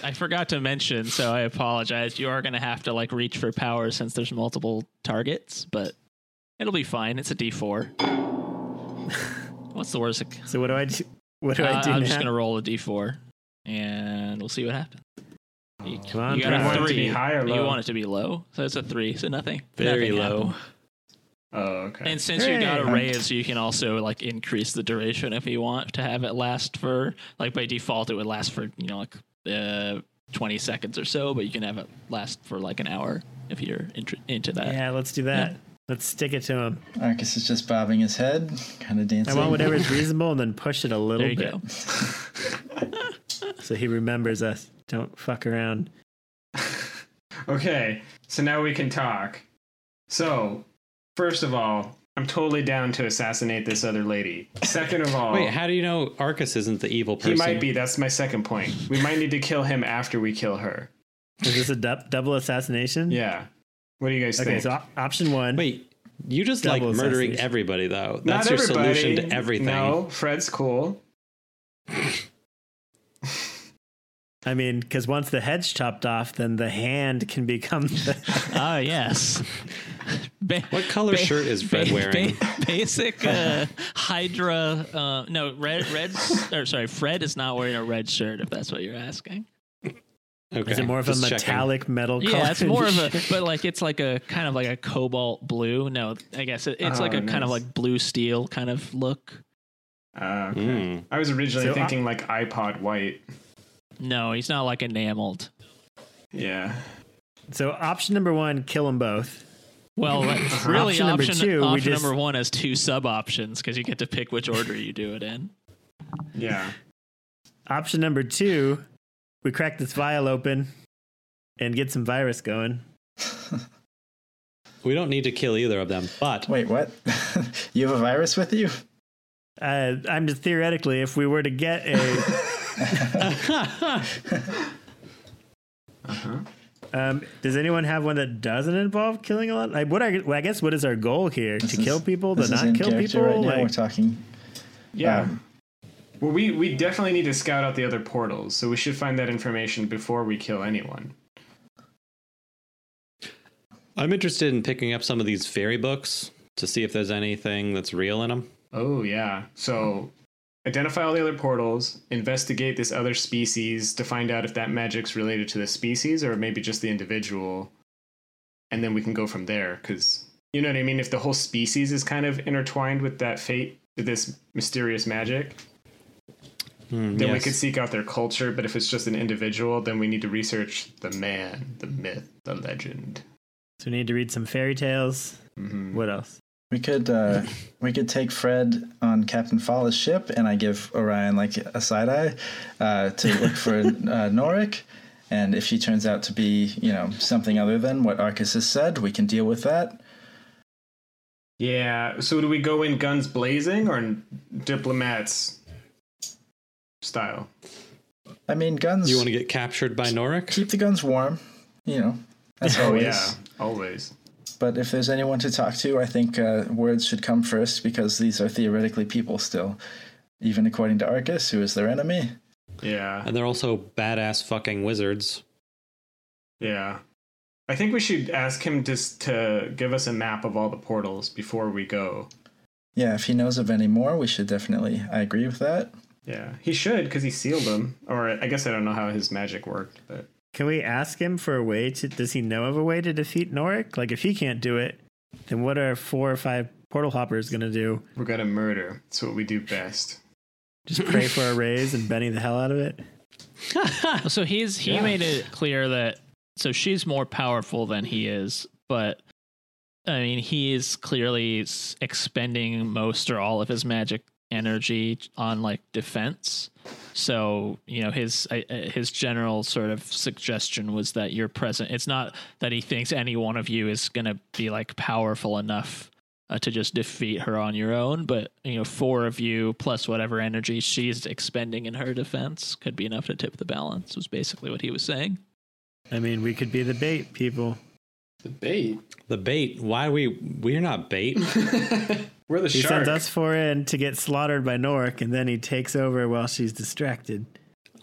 I forgot to mention, so I apologize. You are going to have to like reach for power since there's multiple targets, but it'll be fine. It's a D4. What's the worst? So what do I do? What do Uh, I do I'm now? just going to roll a D4 and we'll see what happens. You, Come on, you got Brad. a Want it to three. be high or You want it to be low, so it's a three, so nothing. very nothing low. happened. Oh, okay. And since you got a raise, you can also like increase the duration if you want to have it last for like by default it would last for you know like uh, 20 seconds or so, but you can have it last for like an hour if you're int- into that. Yeah, let's do that. Let's stick it to him. Arcus is just bobbing his head, kind of dancing. I want whatever is reasonable and then push it a little There you bit go. so he remembers us. Don't fuck around. Okay, so now we can talk. So, first of all, I'm totally down to assassinate this other lady. Second of all, Wait, how do you know Arcus isn't the evil person? he might be. That's my second point. We might need to kill him after we kill her. Is this a du- double assassination? Yeah. What do you guys Okay, think? so op- option one. Wait, you just Double like murdering everybody though. That's Not your everybody. solution to everything. No, Fred's cool. I mean, because once the head's chopped off, then the hand can become the. Ah, yes. Ba- What color ba- shirt is Fred ba- wearing? ba- basic uh, Hydra. Uh, no, red. Red. Or sorry, Fred is not wearing a red shirt. If that's what you're asking. Okay, Is it more of a just checking. metallic metal color? Yeah, it's more of a, but like it's like a kind of like a cobalt blue. No, I guess it, it's Oh, like a kind of like blue steel kind of look. Uh, okay. Mm. I was originally So, uh, thinking like iPod white. No, he's not like enameled. Yeah. So option number one, kill them both. Well, that's really Option number option, two, we option just- number one has two sub options because you get to pick which order you do it in. Yeah. Option number two, we crack this vial open and get some virus going. We don't need to kill either of them, but Wait, what? you have a virus with you? Uh, I'm just theoretically, if we were to get a, Um, does anyone have one that doesn't involve killing a lot? Like, what? Are, well, I guess what is our goal here? This to is- kill people? To not kill people? right now. We're talking. Yeah. Um, well, we we definitely need to scout out the other portals, so we should find that information before we kill anyone. I'm interested in picking up some of these fairy books to see if there's anything that's real in them. Oh yeah. So identify all the other portals, investigate this other species to find out if that magic's related to the species or maybe just the individual. And then we can go from there cuz you know what I mean if the whole species is kind of intertwined with that fate this mysterious magic, Hmm, then we could seek out their culture, but if it's just an individual, then we need to research the man, the myth, the legend. so we need to read some fairy tales. Mhm. What else? We could uh, we could take Fred on Captain Fala's ship, and I give Orion like a side eye uh, to look for uh, Norik. And if she turns out to be, you know, something other than what Arcus has said, we can deal with that. Yeah. So do we go in guns blazing or in diplomats style? I mean, guns. You want to get captured by Norik? keep the guns warm, you know. That's Oh always. yeah, always. But if there's anyone to talk to, I think uh, words should come first because these are theoretically people still, even according to Arcus, who is their enemy. Yeah, And they're also badass fucking wizards. yeah. I think we should ask him just to give us a map of all the portals before we go. Yeah, if he knows of any more, we should definitely. I agree with that. Yeah, he should because he sealed them. Or I guess I don't know how his magic worked, but Can we ask him for a way to? Does he know of a way to defeat Norik? Like, if he can't do it, then what are four or five portal hoppers gonna do? we're gonna murder. It's what we do best. Just pray for a raise and Benny the hell out of it? So he's he Yeah. made it clear that so she's more powerful than he is, but I mean he is clearly expending most or all of his magic energy on like defense. So you know his uh, uh, his general sort of suggestion was that you're present. It's not that he thinks any one of you is going to be like powerful enough uh, to just defeat her on your own, but you know four of you plus whatever energy she's expending in her defense could be enough to tip the balance. Was basically what he was saying. I mean, we could be the bait people. The bait. The bait. Why we we're not bait. We're the He shark. He sends us four in to get slaughtered by Norik, and then he takes over while she's distracted.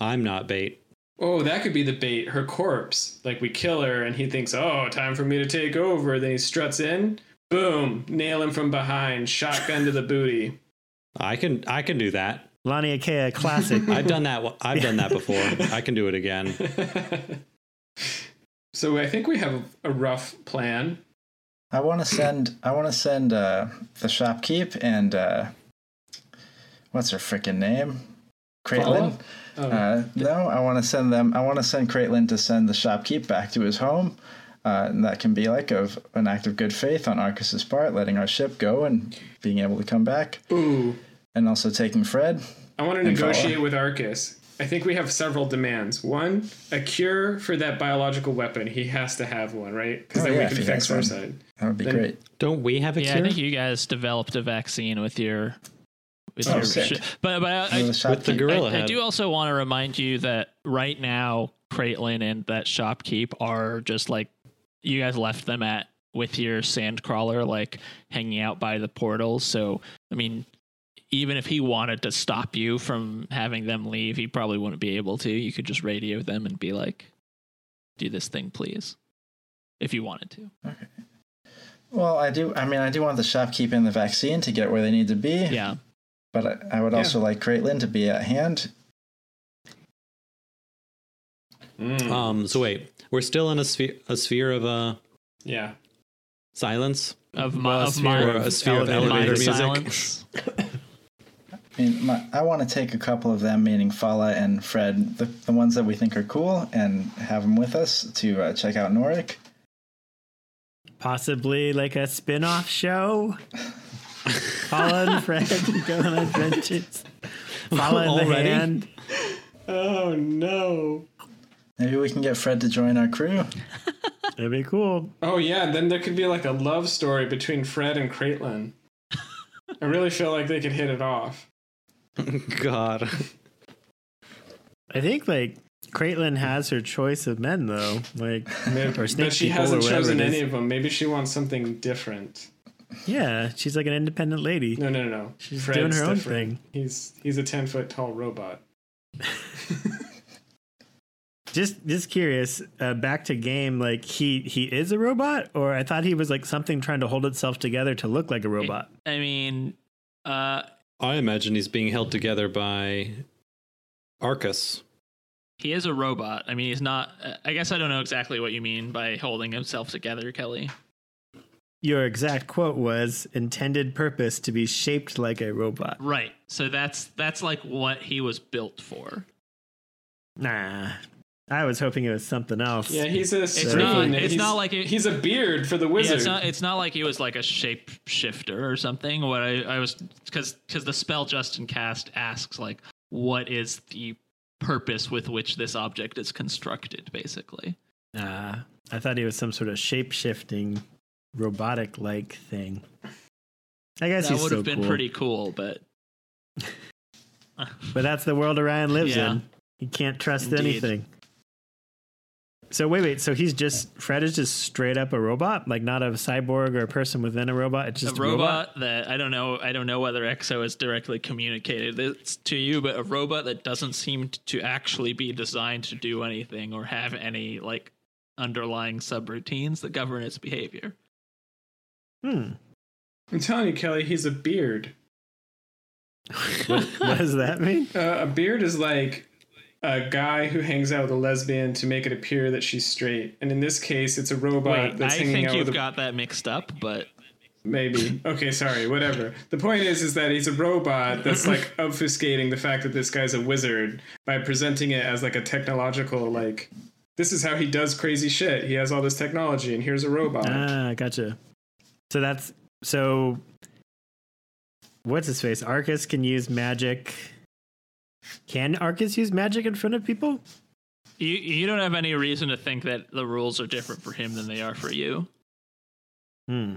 I'm not bait. Oh, that could be the bait. Her corpse. Like we kill her, and he thinks, "Oh, time for me to take over." Then he struts in. Boom! Nail him from behind. Shotgun to the booty. I can I can do that. Laniakea classic. I've done that. I've done that before. I can do it again. So I think we have a rough plan. I want to send. I want to send uh, the shopkeep and uh, what's her freaking name? Caitlin. Oh, Uh, no, I want to send them. I want to send Caitlin to send the shopkeep back to his home. Uh, and that can be like of an act of good faith on Arcus's part, letting our ship go and being able to come back, ooh! and also taking Fred. I want to negotiate follow. with Arcus. I think we have several demands. One, a cure for that biological weapon. He has to have one, right? Because Oh, then yeah, we can fix has our side. That would be Then- great. Don't we have a Yeah, I think you guys developed a vaccine with your. With Oh, your sick. shi- but but I, With the I, With the gorilla I, I do also want to remind you that right now, Caitlin and that shopkeep are just like you guys left them at with your sand crawler, like hanging out by the portals. So, I mean, even if he wanted to stop you from having them leave, he probably wouldn't be able to. You could just radio them and be like, "Do this thing, please," if you wanted to. Well, I do. I mean, I do want the shopkeep and the vaccine to get where they need to be. Yeah. But I, I would Yeah. also like Caitlin to be at hand. Mm, Um. So wait, we're still in a sphere a sphere of uh yeah. silence. Of, Well, my a of sphere my Or a sphere of elevator elevator music. silence. I mean, my, I want to take a couple of them, meaning Fala and Fred, the, the ones that we think are cool, and have them with us to uh, check out Norik. Possibly like a spin off show. Paula and Fred go on adventures. Paula in the Already? hand. Oh no. Maybe we can get Fred to join our crew. That'd be cool. Oh yeah, then there could be like a love story between Fred and Caitlin. I really feel like they could hit it off. God. I think like Caitlin has her choice of men, though. Like, Maybe, or snake but she people, hasn't or chosen any of them. Maybe she wants something different. yeah, she's like an independent lady. No, no, no, no. She's Fred's doing her own different. thing. He's he's a ten foot tall robot. Just, just curious. Uh, back to game. Like, he he is a robot, or I thought he was like something trying to hold itself together to look like a robot. I mean, uh, I imagine he's being held together by Arcus. he is a robot. I mean, he's not. uh, I guess I don't know exactly what you mean by holding himself together, Kelly. Your exact quote was intended purpose to be shaped like a robot. Right. So that's that's like what he was built for. Nah, I was hoping it was something else. Yeah, he's a. It's not- it's He's- not like it- he's a beard for the Yeah, wizard. it's not. It's not like he was like a shape shifter or something. What I, I was because because the spell Justin cast asks like, what is the purpose with which this object is constructed, basically. Nah, I thought he was some sort of shape shifting, robotic like thing. I guess that would still have been cool. pretty cool, but But that's the world Orion lives Yeah. in. You can't trust Indeed. anything. So wait, wait. So he's just Fred is just straight up a robot, like not a cyborg or a person within a robot. It's just a robot, that I don't know. I don't know whether EXO has directly communicated this to you, but a robot that doesn't seem to actually be designed to do anything or have any like underlying subroutines that govern its behavior. Hmm. I'm telling you, Kelly, he's a beard. What, what does that mean? Uh, a beard is like a guy who hangs out with a lesbian to make it appear that she's straight. And in this case, it's a robot Wait, I that's hanging think out you've with a got that mixed up, but Maybe. Okay, sorry, whatever. The point is is that he's a robot that's like obfuscating the fact that this guy's a wizard by presenting it as like a technological like this is how he does crazy shit. He has all this technology and here's a robot. Ah, gotcha. So that's so. What's his face? Arcus can use magic. Can Arcus use magic in front of people? you you don't have any reason to think that the rules are different for him than they are for you. Hmm.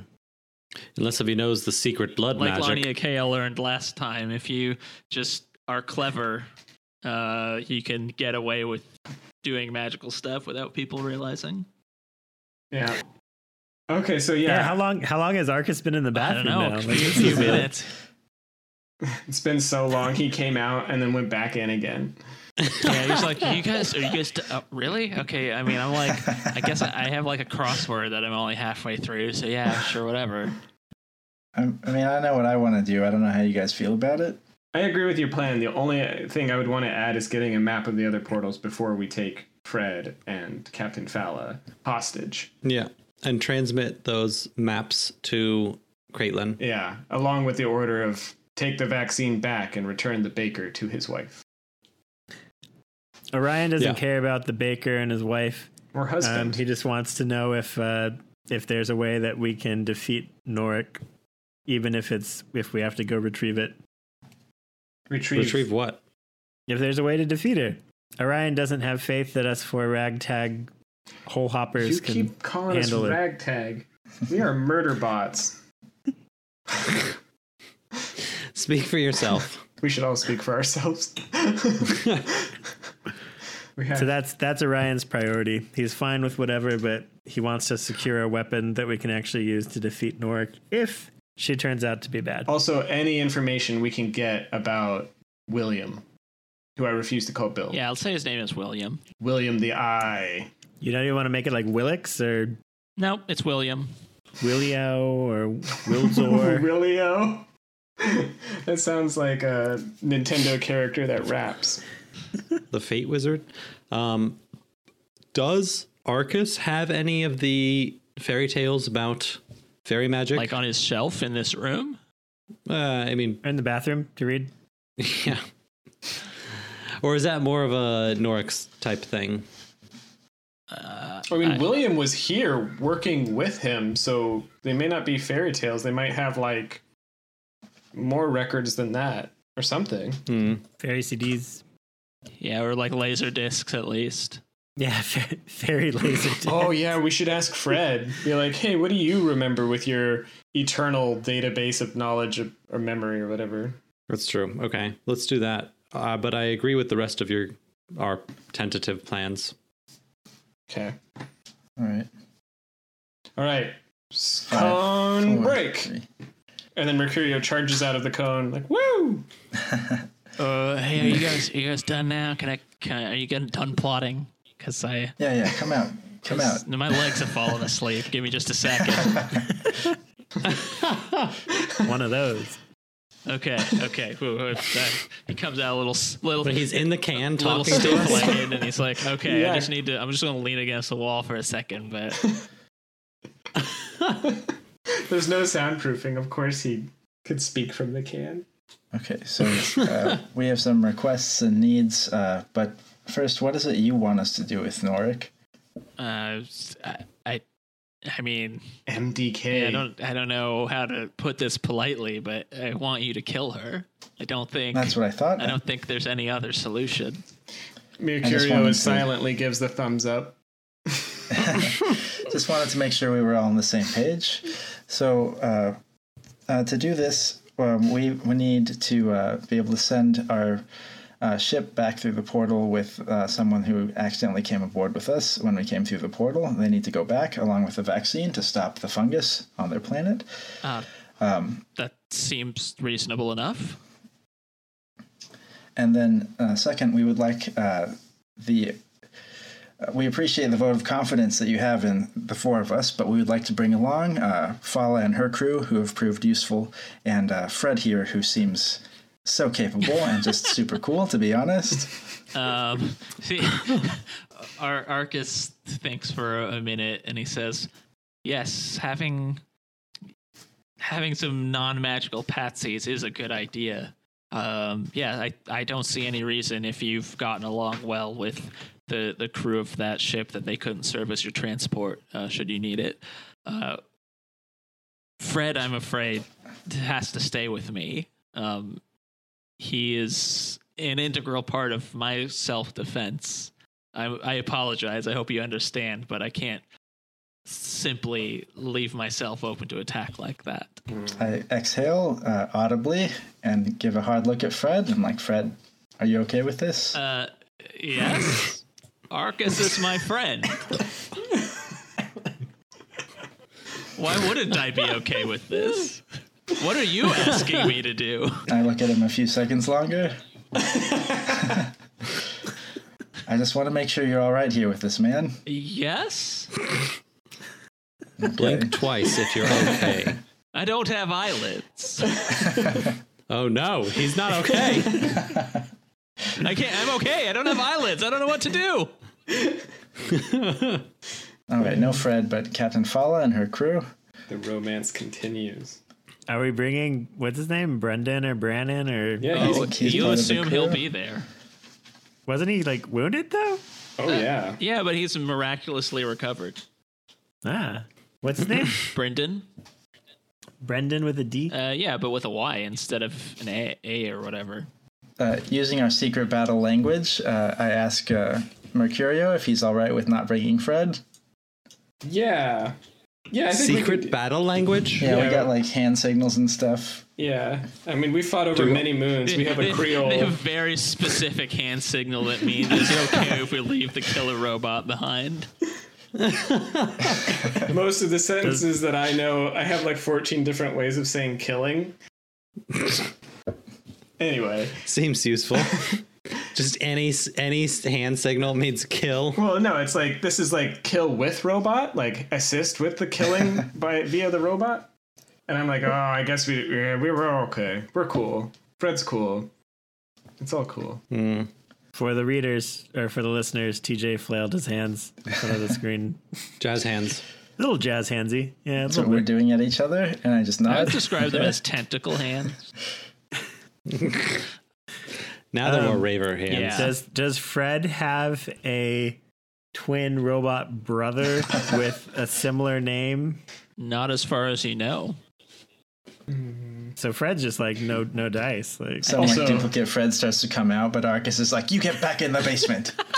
Unless if he knows the secret blood Like magic. Laniakea learned last time, if you just are clever, uh, you can get away with doing magical stuff without people realizing. Yeah. Okay, so Yeah. yeah, How long? How long has Arcus been in the I bathroom don't know, now? a Like, few, few minutes. It's been so long. He came out and then went back in again. Yeah, he's like, you guys, are you guys uh, really? Okay, I mean, I'm like, I guess I I have like a crossword that I'm only halfway through, so yeah, sure, whatever. I, I mean, I know what I want to do. I don't know how you guys feel about it. I agree with your plan. The only thing I would want to add is getting a map of the other portals before we take Fred and Captain Fala hostage. yeah. And transmit those maps to Caitlin. Yeah, along with the order of take the vaccine back and return the baker to his wife Orion doesn't Yeah. care about the baker and his wife. or Um, husband. he just wants to know if uh, if there's a way that we can defeat Norik, even if it's if we have to go retrieve it. retrieve. Retrieve what? If there's a way to defeat her, Orion doesn't have faith that us four ragtag hole hoppers You can. keep calling us handle it. ragtag. We are murder bots. Speak for yourself. We should all speak for ourselves. we So that's that's Orion's priority. He's fine with whatever, but he wants to secure a weapon that we can actually use to defeat Norik if she turns out to be bad. also any information we can get about William, who I refuse to call Bill. Yeah, I'll say his name is William. William the Eye. You don't even want to make it like Willix or Nope, it's William. Willio or Wilzor. Willio. that sounds like a Nintendo character that raps. the Fate Wizard. Um, does Arcus have any of the fairy tales about fairy magic? Like on his shelf in this room. uh, I mean, in the bathroom to read. yeah. Or is that more of a Norik's type thing? Uh, I mean, I- William was here working with him, so they may not be fairy tales. They might have like more records than that or something. Hmm. Fairy CDs. yeah, or like laser discs at least. Yeah, fa- fairy laser. disc. Oh yeah, we should ask Fred. Be like, hey, what do you remember with your eternal database of knowledge or memory or whatever? That's true. Okay, let's do that. Uh, but I agree with the rest of your our tentative plans. Okay. All right. All right. Five, Cone four, break. three. And then Mercurio charges out of the cone like, woo! Uh, hey, are you guys, are you guys done now? Can I, can I, are you getting done plotting? Because I, Yeah, yeah. Come out. Come out. my legs have fallen asleep. Give me just a second. One of those. Okay, okay. Whew, whew, he comes out a little, little, But he's in the can little talking to us. and he's like, "Okay, Yeah. I just need to. I'm just going to lean against the wall for a second, but There's no soundproofing. Of course, he could speak from the can. Okay, so uh, we have some requests and needs, uh, but first, what is it you want us to do with Norik? uh, I, I, I mean, MDK. I don't, I don't know how to put this politely, but I want you to kill her. I don't think. That's what I thought. I don't think there's any other solution. just Mercurio wanted is to- silently gives the thumbs up. Just wanted to make sure we were all on the same page. So uh, uh, to do this, um, we we need to uh, be able to send our uh, ship back through the portal with uh, someone who accidentally came aboard with us when we came through the portal. They need to go back along with the vaccine to stop the fungus on their planet. Uh, that seems reasonable enough. And then, uh, second, we would like uh, the. Uh, we appreciate the vote of confidence that you have in the four of us, but we would like to bring along uh, Fala and her crew, who have proved useful, and uh, Fred here, who seems so capable and just super cool, to be honest. Um, see, Ar- Arcus thinks for a minute and he says, "Yes, having having some non-magical patsies is a good idea. Um, yeah, I I don't see any reason if you've gotten along well with the the crew of that ship that they couldn't serve as your transport uh, should you need it. Uh, Fred, I'm afraid, has to stay with me. Um, he is an integral part of my self defense. I, I apologize. I hope you understand, but I can't simply leave myself open to attack like that. I exhale uh, audibly and give a hard look at Fred. I'm like, Fred, are you okay with this? Uh, yes, Arcus is my friend. Why wouldn't I be okay with this? What are you asking me to do? I look at him a few seconds longer. I just want to make sure you're all right here with this man. Yes, Blink twice if you're okay. I don't have eyelids. Oh no, he's not okay. I can't. I'm okay. I don't have eyelids. I don't know what to do. All right, no Fred, but Captain Fala and her crew. The romance continues. Are we bringing what's his name, Brendan or Brannon or? Yeah. he's- Oh, he's you part assume he'll be there. Wasn't he like wounded though? oh yeah. Yeah, but he's miraculously recovered. Ah, what's his name? Brendan. Brendan with a D. Uh, yeah, but with a Y instead of an A, a or whatever. Uh, using our secret battle language, uh, I ask uh, Mercurio if he's all right with not bringing Fred. Yeah. Yeah. I think Secret could- battle language? Yeah, Yeah. we got like hand signals and stuff. Yeah. I mean, we fought over many moons. We have a Creole. They have very specific hand signal that means it's okay if we leave the killer robot behind. Most of the sentences that I know, I have like 14 different ways of saying killing. anyway, Seems useful. Just any any hand signal means kill. well, no, it's like this is like kill with robot, like assist with the killing by via the robot. And I'm like, oh, I guess we yeah, we were okay. We're cool. Fred's cool. It's all cool. Hmm. For the readers or for the listeners, TJ flailed his hands in front of the screen. Jazz hands. A little jazz handsy. Yeah, That's what little we're doing at each other, and I just nod. I would describe them as tentacle hands. Now they're more Um, raver hands. yeah. Does Does Fred have a twin robot brother with a similar name? Not as far as you know. So Fred's just like no no dice. Like Some Also- like duplicate Fred starts to come out, but Arcus is like, "You get back in the basement."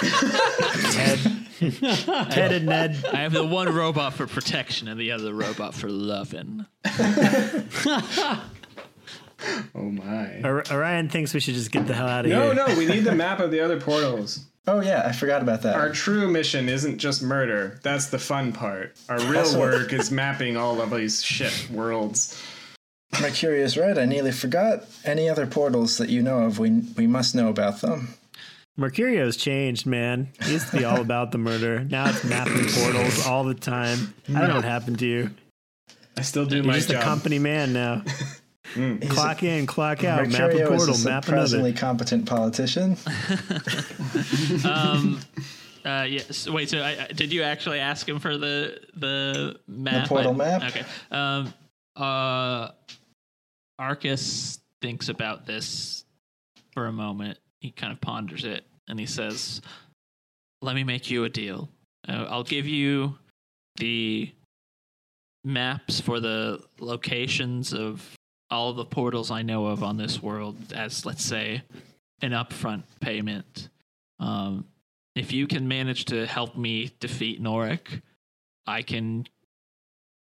Ted, Ted and Ned. I have the one robot for protection and the other robot for loving. Oh my. Or- Orion thinks we should just get the hell out of No, here. no, no, we need the map of the other portals. Oh yeah, I forgot about that. Our true mission isn't just murder. That's the fun part. Our real work is mapping all of these shit worlds. Mercury is right. I nearly forgot. Any other portals that you know of, we we must know about them. Mercurio's changed, man. He used to be all about the murder. Now it's mapping portals all the time. I don't know what happened to you. I still do You're my just a company man now. clock in, clock out, map a portal, is a map surprisingly another. competent politician. Um, uh, yes. Wait. So, I, I- did you actually ask him for the the map? The portal I- map? Okay. Um. Uh. Arcus thinks about this for a moment. He kind of ponders it, and he says, "Let me make you a deal. Uh, I'll give you the maps for the locations of all the portals I know of on this world as, let's say, an upfront payment. Um, if you can manage to help me defeat Norik, I can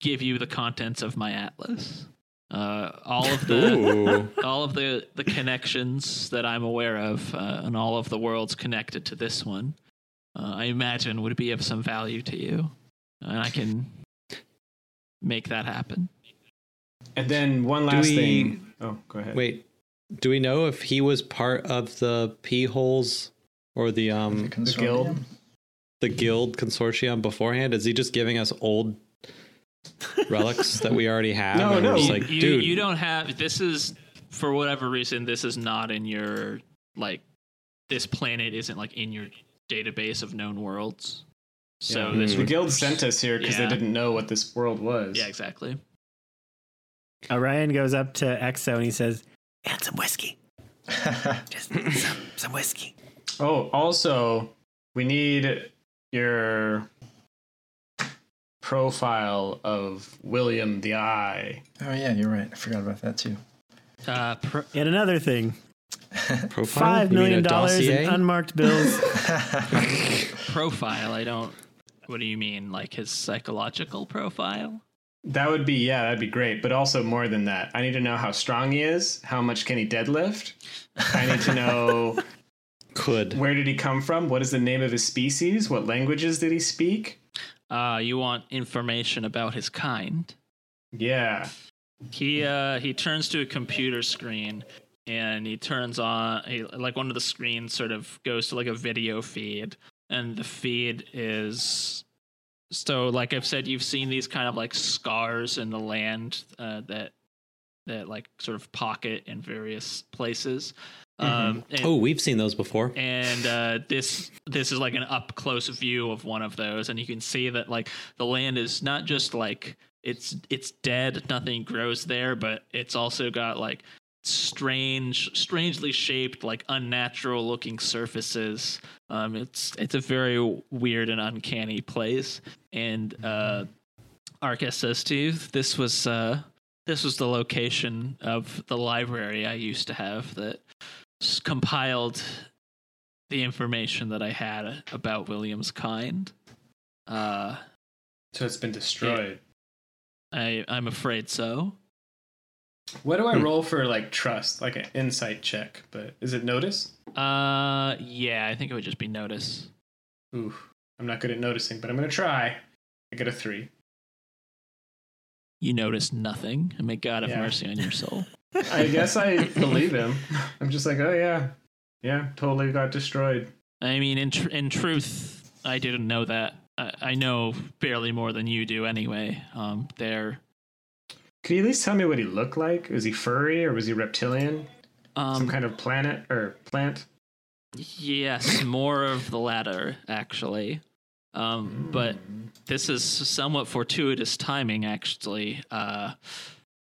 give you the contents of my atlas. Uh, all of the all of the the connections that I'm aware of, uh, and all of the worlds connected to this one, uh, I imagine would be of some value to you, and I can make that happen. And then one last we- thing. Oh, go ahead. Wait, do we know if he was part of the P holes or the The um guild? the guild consortium beforehand? Is he just giving us old relics that we already have? No, and we're no. you, like, you, dude, you don't have this is for whatever reason this is not in your like this planet isn't like in your database of known worlds so Yeah. this the guild sent us here because Yeah. they didn't know what this world was. yeah exactly Orion goes up to Exo and he says, "And some whiskey, just some, some whiskey." Oh, also, we need your profile of William the Eye. Oh yeah, you're right. I forgot about that too. uh pr- And another thing: profile? five You mean million a dollars in unmarked bills. profile i don't what do you mean like his psychological profile That would be yeah, that'd be great. But also more than that, I need to know how strong he is. How much can he deadlift? I need to know Could. where did he come from? What is the name of his species? What languages did he speak? uh you want information about his kind Yeah. He uh he turns to a computer screen and he turns on he, like one of the screens sort of goes to like a video feed and the feed is so like I've said you've seen these kind of like scars in the land uh, that that like sort of pocket in various places. Um and, Oh, we've seen those before. and uh, this this is like an up close view of one of those, and you can see that like the land is not just like it's it's dead, nothing grows there, but it's also got like strange, strangely shaped, like unnatural looking surfaces. Um, it's it's a very weird and uncanny place, and uh, Arcus says to you, "This was uh, this was the location of the library I used to have that." compiled the information that I had about William's kind. Uh, So it's been destroyed. I I'm afraid so. What do I Hmm. roll for like trust, like an insight check? But is it notice? Uh, yeah, I think it would just be notice. Ooh, I'm not good at noticing, but I'm gonna try. I get a three. You notice nothing, and may God have Yeah. mercy on your soul. I guess I believe him. I'm just like, oh yeah, yeah, totally got destroyed. I mean, in tr- in truth, I didn't know that. I, I know barely more than you do, anyway. Um, they're Could you at least tell me what he looked like? Was he furry or was he reptilian? Some um, kind of planet or plant? yes, more of the latter, actually. Um, but this is somewhat fortuitous timing, actually. Uh,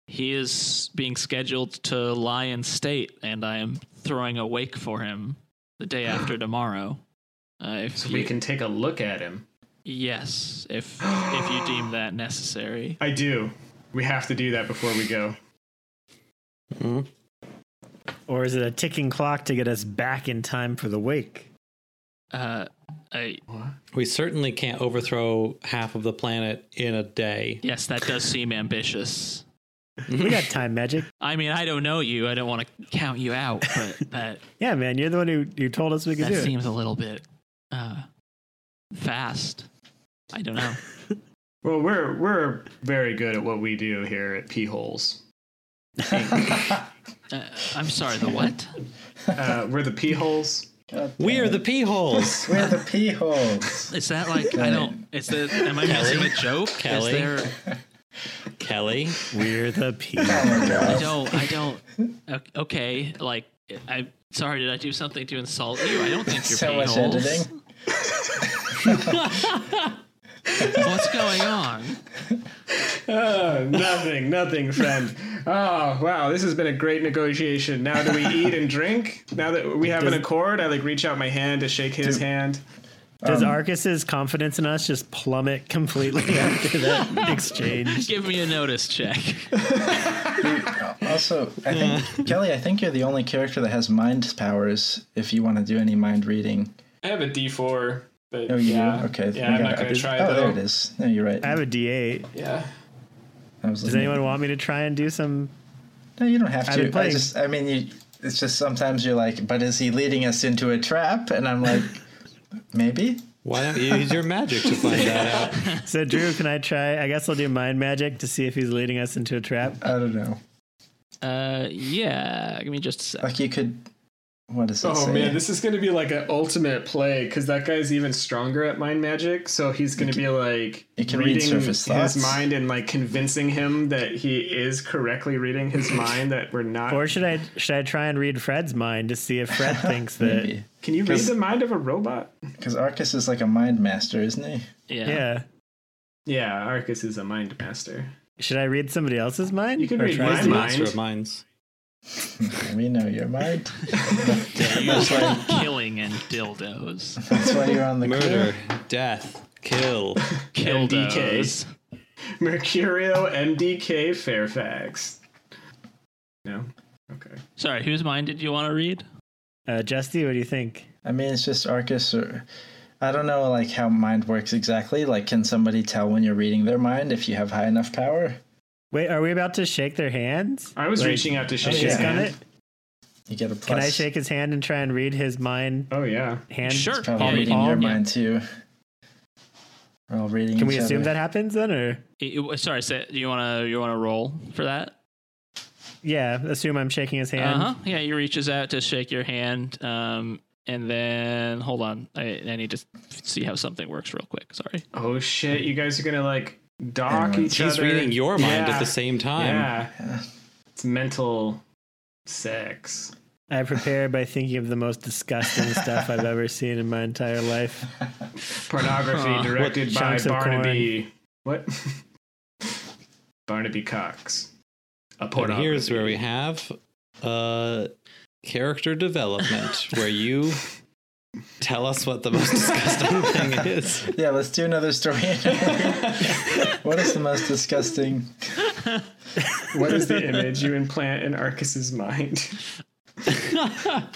he is being scheduled to lie in state, and I am throwing a wake for him the day after tomorrow. Uh, if So you, we can take a look at him. yes, if if you deem that necessary. I do. We have to do that before we go. Mhm. or is it a ticking clock to get us back in time for the wake? Uh, I What? We certainly can't overthrow half of the planet in a day. yes, that does seem ambitious. We got time magic. I mean, I don't know you. I don't want to count you out, but that Yeah, man, you're the one who, who told us we could that do it. seems a little bit Uh, fast. I don't know. Well, we're we're very good at what we do here at P holes. Uh, I'm sorry. The what? Uh, we're the P holes. We are the pee holes. We're the pee holes. Is that like I don't? Is the? Am I missing a joke? Kelly? Is there? Kelly. We're the people. I don't. I don't. ok- Okay, like I. Sorry, did I do something to insult you? I don't think you're So much pee-holes. Editing. What's going on? Uh, nothing, nothing, friend. Oh wow, this has been a great negotiation. Now do we eat and drink? Now that we have an accord, I like reach out my hand to shake his hand. Does Um, Arcus's confidence in us just plummet completely after that exchange? Give me a notice check. Also, I think Kelly, I think you're the only character that has mind powers. If you want to do any mind reading, I have a D4, but oh, you yeah, do? Okay, yeah, I'm not gonna it. Oh, though. there it is. No, you're right. I have a D8. Yeah, Does anyone want me to try and do some? No, you don't have I've to. I just, I mean, you. It's just sometimes you're like, but is he leading us into a trap? And I'm like, maybe. Why don't you use your magic to find that out? So Drew, can I try? I guess I'll do mind magic to see if he's leading us into a trap. I don't know. Uh, yeah. Give me just a sec. Like you could. What does it Oh say? man, this is gonna be like an ultimate play because that guy's even stronger at mind magic. So he's gonna be like you can reading surface his thoughts. mind and like convincing him that he is correctly reading his mind. That we're not. Or should I should I try and read Fred's mind to see if Fred thinks that? Can you read the mind of a robot? because Arcus is like a mind master, isn't he? Yeah. Yeah. Yeah, Arcus is a mind master. Should I read somebody else's mind? You can Or read try my to? He's mind. master of minds. we know your mind. Yeah, you use killing and dildos. That's why you're on the Murder, crew. death, kill. Kildos. Mercurio MDK Fairfax. No? Okay. Sorry, whose mind did you want to read? Uh, Justy, what do you think? I mean, it's just Arcus, or I don't know, like how mind works exactly. Like, can somebody tell when you're reading their mind if you have high enough power? Wait, are we about to shake their hands? I was Like, reaching out to shake shake his on hand. You get a plus. Can I shake his hand and try and read his mind Oh, yeah. hand? Sure. Probably Yeah, reading Paul? your Yeah. mind too. We're all reading. Can we assume other. that happens then, or It- it- sorry, say, do you want to you want to roll for that? yeah? Assume I'm shaking his hand. Uh huh. Yeah, he reaches out to shake your hand, um, and then hold on, I, I need to see how something works real quick. Sorry. Oh, shit. You guys are going to, like, dock Everyone's- each He's other. reading your mind Yeah. at the same time. Yeah. It's mental sex. I prepare by thinking of the most disgusting stuff I've ever seen in my entire life. Pornography Huh. directed What by chunks of Barnaby. What? Barnaby Cox. A And here's where we have uh, character development, where you tell us what the most disgusting thing is. Yeah, let's do another story. what is the most disgusting? What is the image you implant in Arcus's mind?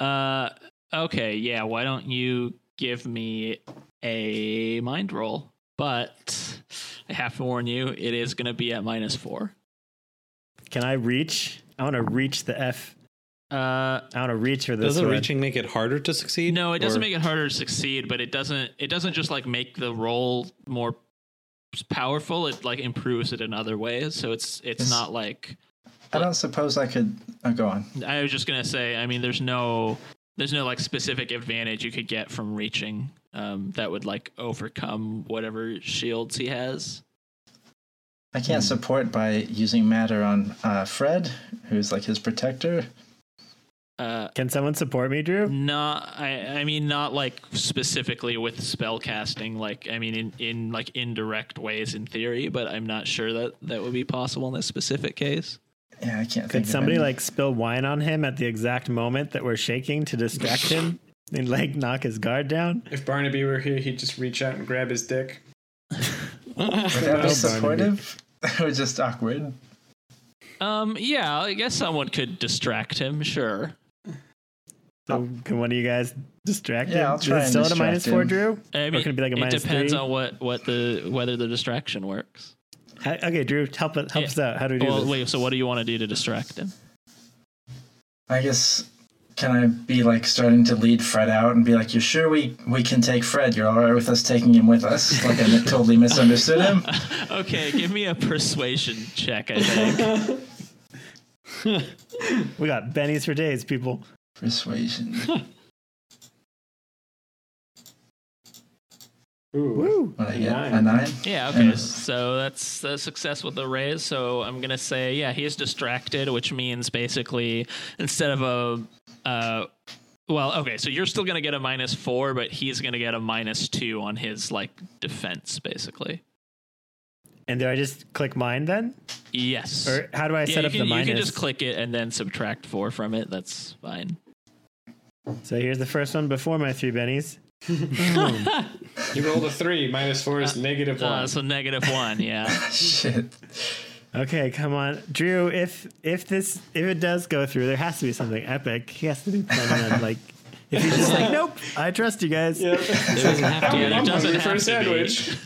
Uh, okay, yeah. Why don't you give me a mind roll? But I have to warn you, it is going to be at minus four. Can I reach? I want to reach the F. Uh, I want to reach for this Doesn't one. reaching make it harder to succeed? no, it doesn't Or- make it harder to succeed, but it doesn't. It doesn't just like make the roll more powerful. It like improves it in other ways. So it's it's Is- not like I don't suppose I could. Oh, go on. I was just gonna say. I mean, there's no there's no like specific advantage you could get from reaching um, that would like overcome whatever shields he has. I Hmm. can't support by using matter on uh, Fred, who's like his protector. Uh, Can someone support me, Drew? not I, I mean not like specifically with spell casting like i mean in, in like indirect ways in theory but i'm not sure that that would be possible in this specific case Yeah, I can't. Could think somebody of any. like spill wine on him at the exact moment that we're shaking to distract him and like knock his guard down? If Barnaby were here, he'd just reach out and grab his dick. Would that be Barnaby. supportive or just awkward? um yeah i guess someone could distract him sure So oh. can one of you guys distract Yeah, him? I'll try Is it still at a distract minus four. Drew? i Or mean can it be like a it minus depends three? on what what the whether the distraction works How- okay, Drew, help it, help Yeah. us out. How do we do well this? wait so what do you want to do to distract him I guess can I be like starting to lead Fred out and be like, "You're sure we we can take Fred? You're all right with us taking him with us?" Like I totally misunderstood him. Okay, give me a persuasion check. I think. We got bennies for days, people. Persuasion. Ooh. Woo! What I get? Nine. A nine. Yeah, okay. And- So that's a success with the raise. So I'm going to say, yeah, he's distracted, which means basically instead of a. Uh, well, okay, so you're still going to get a minus four, but he's going to get a minus two on his, like, defense, basically. And do I just click mine then? Yes. Or how do I yeah, set up can, the you minus? can just click it and then subtract four from it. That's fine. So here's the first one before my three bennies. You rolled a three. Minus four is negative one. Uh, so negative one, yeah. Shit. Okay, come on, Drew. If if this if it does go through, there has to be something epic. He has to be planning on like. If he's just like, nope, I trust you guys. Yep. It doesn't have to. Yeah, be. it doesn't hungry for a sandwich.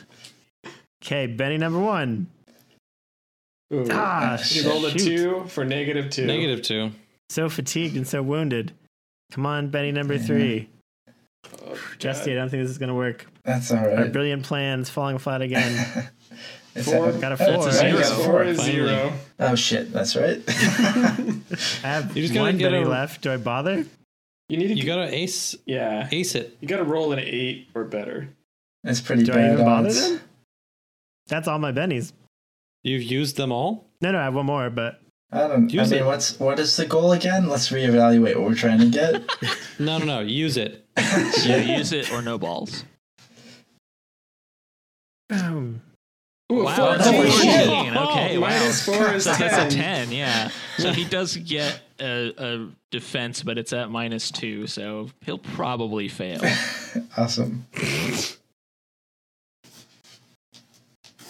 Okay, Benny number one. Ooh. Ah, you shit, rolled a shoot. two for negative two. Negative two. So fatigued and so wounded. Come on, Benny number three. Oh, Justy, I don't think this is gonna work. That's all right. Our right. brilliant plans falling flat again. Four. Got a That's four. a right? Minus zero. four is Finally. zero. Oh shit, that's right. I have You just gotta one Benny a- left. Do I bother? You need to. You gotta ace yeah. ace it. You got to roll an eight or better. That's pretty Do I bad even bother odds. then? That's all my bennies. You've used them all. No, no, I have one more, but I don't. Use I mean, it. what's what is the goal again? Let's reevaluate what we're trying to get. No, no, no. Use it. Yeah, use it or no balls. boom. Ooh, Wow, that's Holy 14. shit. Okay, wow. Minus four is So that's a 10. 10, yeah. So he does get a, a defense, but it's at minus two, so he'll probably fail. awesome.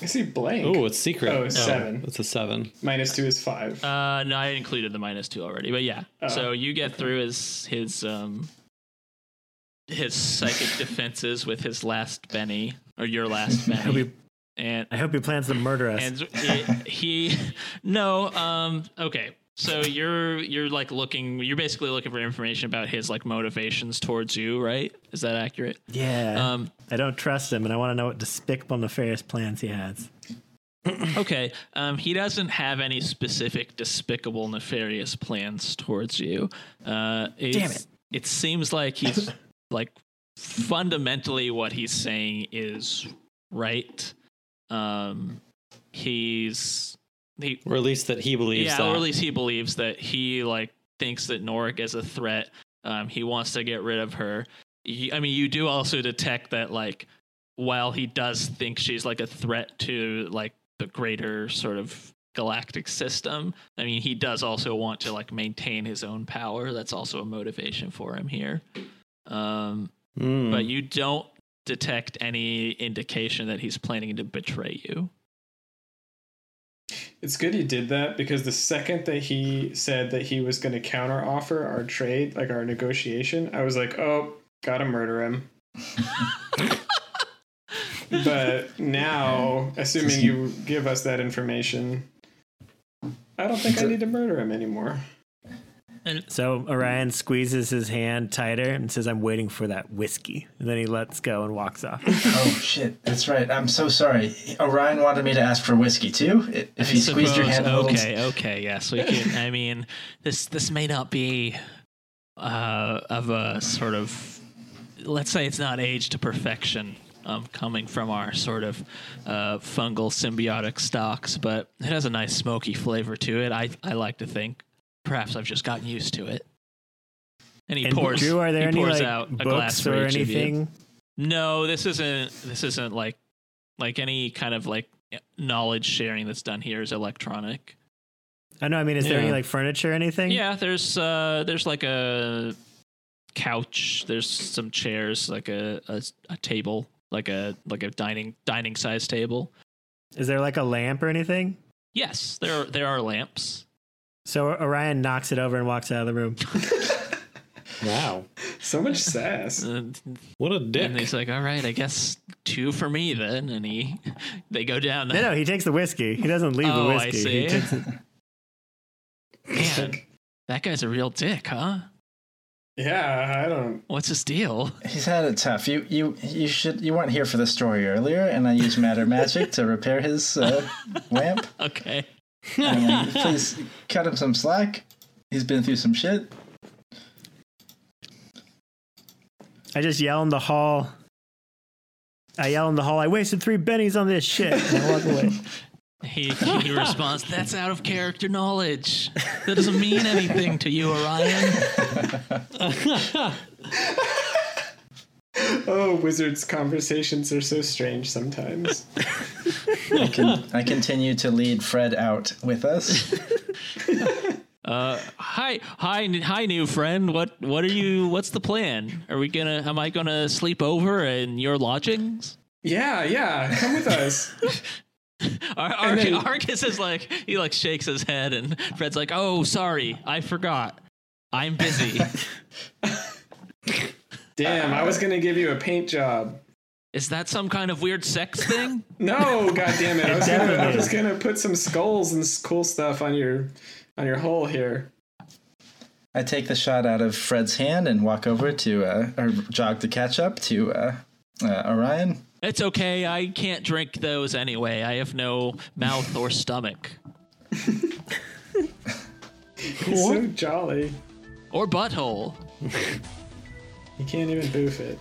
I see blank. Oh, it's secret. Oh, it's seven. It's a seven. Minus two is five. Uh, no, I included the minus two already, but yeah. Oh, so you get through his his um his psychic defenses with his last Benny or your last I hope, Benny, he, and I hope he plans to murder us. and it, he no um okay so you're you're like looking you're basically looking for information about his like motivations towards you right is that accurate yeah. um I don't trust him, and I want to know what despicable, nefarious plans he has. okay um he doesn't have any specific despicable nefarious plans towards you uh it's- Damn it. it seems like he's like fundamentally what he's saying is right um he's he Or at least that he believes yeah, that. or at least he believes that he like thinks that Norik is a threat. Um, he wants to get rid of her. I mean, you do also detect that like while he does think she's like a threat to like the greater sort of galactic system, I mean, he does also want to like maintain his own power. That's also a motivation for him here. Um, Hmm. but you don't detect any indication that he's planning to betray you. It's good he did that because the second that he said that he was going to counter offer our trade, like our negotiation, I was like, oh, gotta murder him. but now, assuming you give us that information, I don't think I need to murder him anymore. So Orion squeezes his hand tighter and says, "I'm waiting for that whiskey." And then he lets go and walks off. Oh shit, that's right. I'm so sorry. Orion wanted me to ask for whiskey too. If he I squeezed your hand a little. Okay, okay, yes, we can. I mean, this this may not be uh, of a sort of, let's say, it's not aged to perfection, um, coming from our sort of uh, fungal symbiotic stocks, but it has a nice smoky flavor to it. I I like to think. Perhaps I've just gotten used to it. And he And pours. Drew, are there any like out a glass books or each of you. anything? No, this isn't. This isn't like like any kind of like knowledge sharing that's done here is electronic. I know. I mean, is there any like furniture or anything? Yeah, there's uh there's like a couch. There's some chairs, like a a, a table, like a like a dining dining size table. Is there like a lamp or anything? Yes, there are, there are lamps. So Orion knocks it over and walks out of the room. wow. So much sass. And, What a dick. and he's like, "All right, I guess two for me then." And he they go down. No, no, he takes the whiskey. He doesn't leave Oh, the I whiskey. see. He takes it. Man, that guy's a real dick, huh? Yeah, I don't. What's his deal? He's had it tough. You you you should you weren't here for the story earlier, and I used matter magic to repair his uh, lamp. Okay. Um, and please cut him some slack. He's been through some shit. I just yell in the hall. I yell in the hall. I wasted three bennies on this shit. And I walk away. He, he responds, That's out of character knowledge. That doesn't mean anything to you, Orion. Oh, wizards' conversations are so strange sometimes. I, can, I continue to lead Fred out with us. Uh, hi, hi, hi, new friend. What, what are you? What's the plan? Are we gonna? Am I gonna sleep over in your lodgings? Yeah, yeah, come with us. Ar- Ar- then- Arcus is like he like shakes his head, and Fred's like, "Oh, sorry, I forgot. I'm busy." Damn, I was gonna give you a paint job. is that some kind of weird sex thing? No, god damn it! I was, gonna, I was gonna put some skulls and cool stuff on your on your hole here. I take the shot out of Fred's hand and walk over to, uh, or jog to catch up to uh, uh, Orion. It's okay. I can't drink those anyway. I have no mouth or stomach He's so jolly. or butthole. You can't even boof it.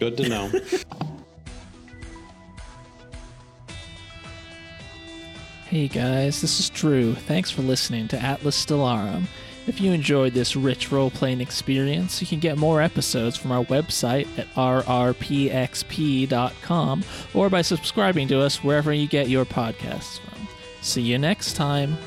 Good to know. Hey guys, this is Drew. Thanks for listening to Atlas Stellarum. If you enjoyed this rich role playing experience, you can get more episodes from our website at rrpxp.com or by subscribing to us wherever you get your podcasts from. See you next time.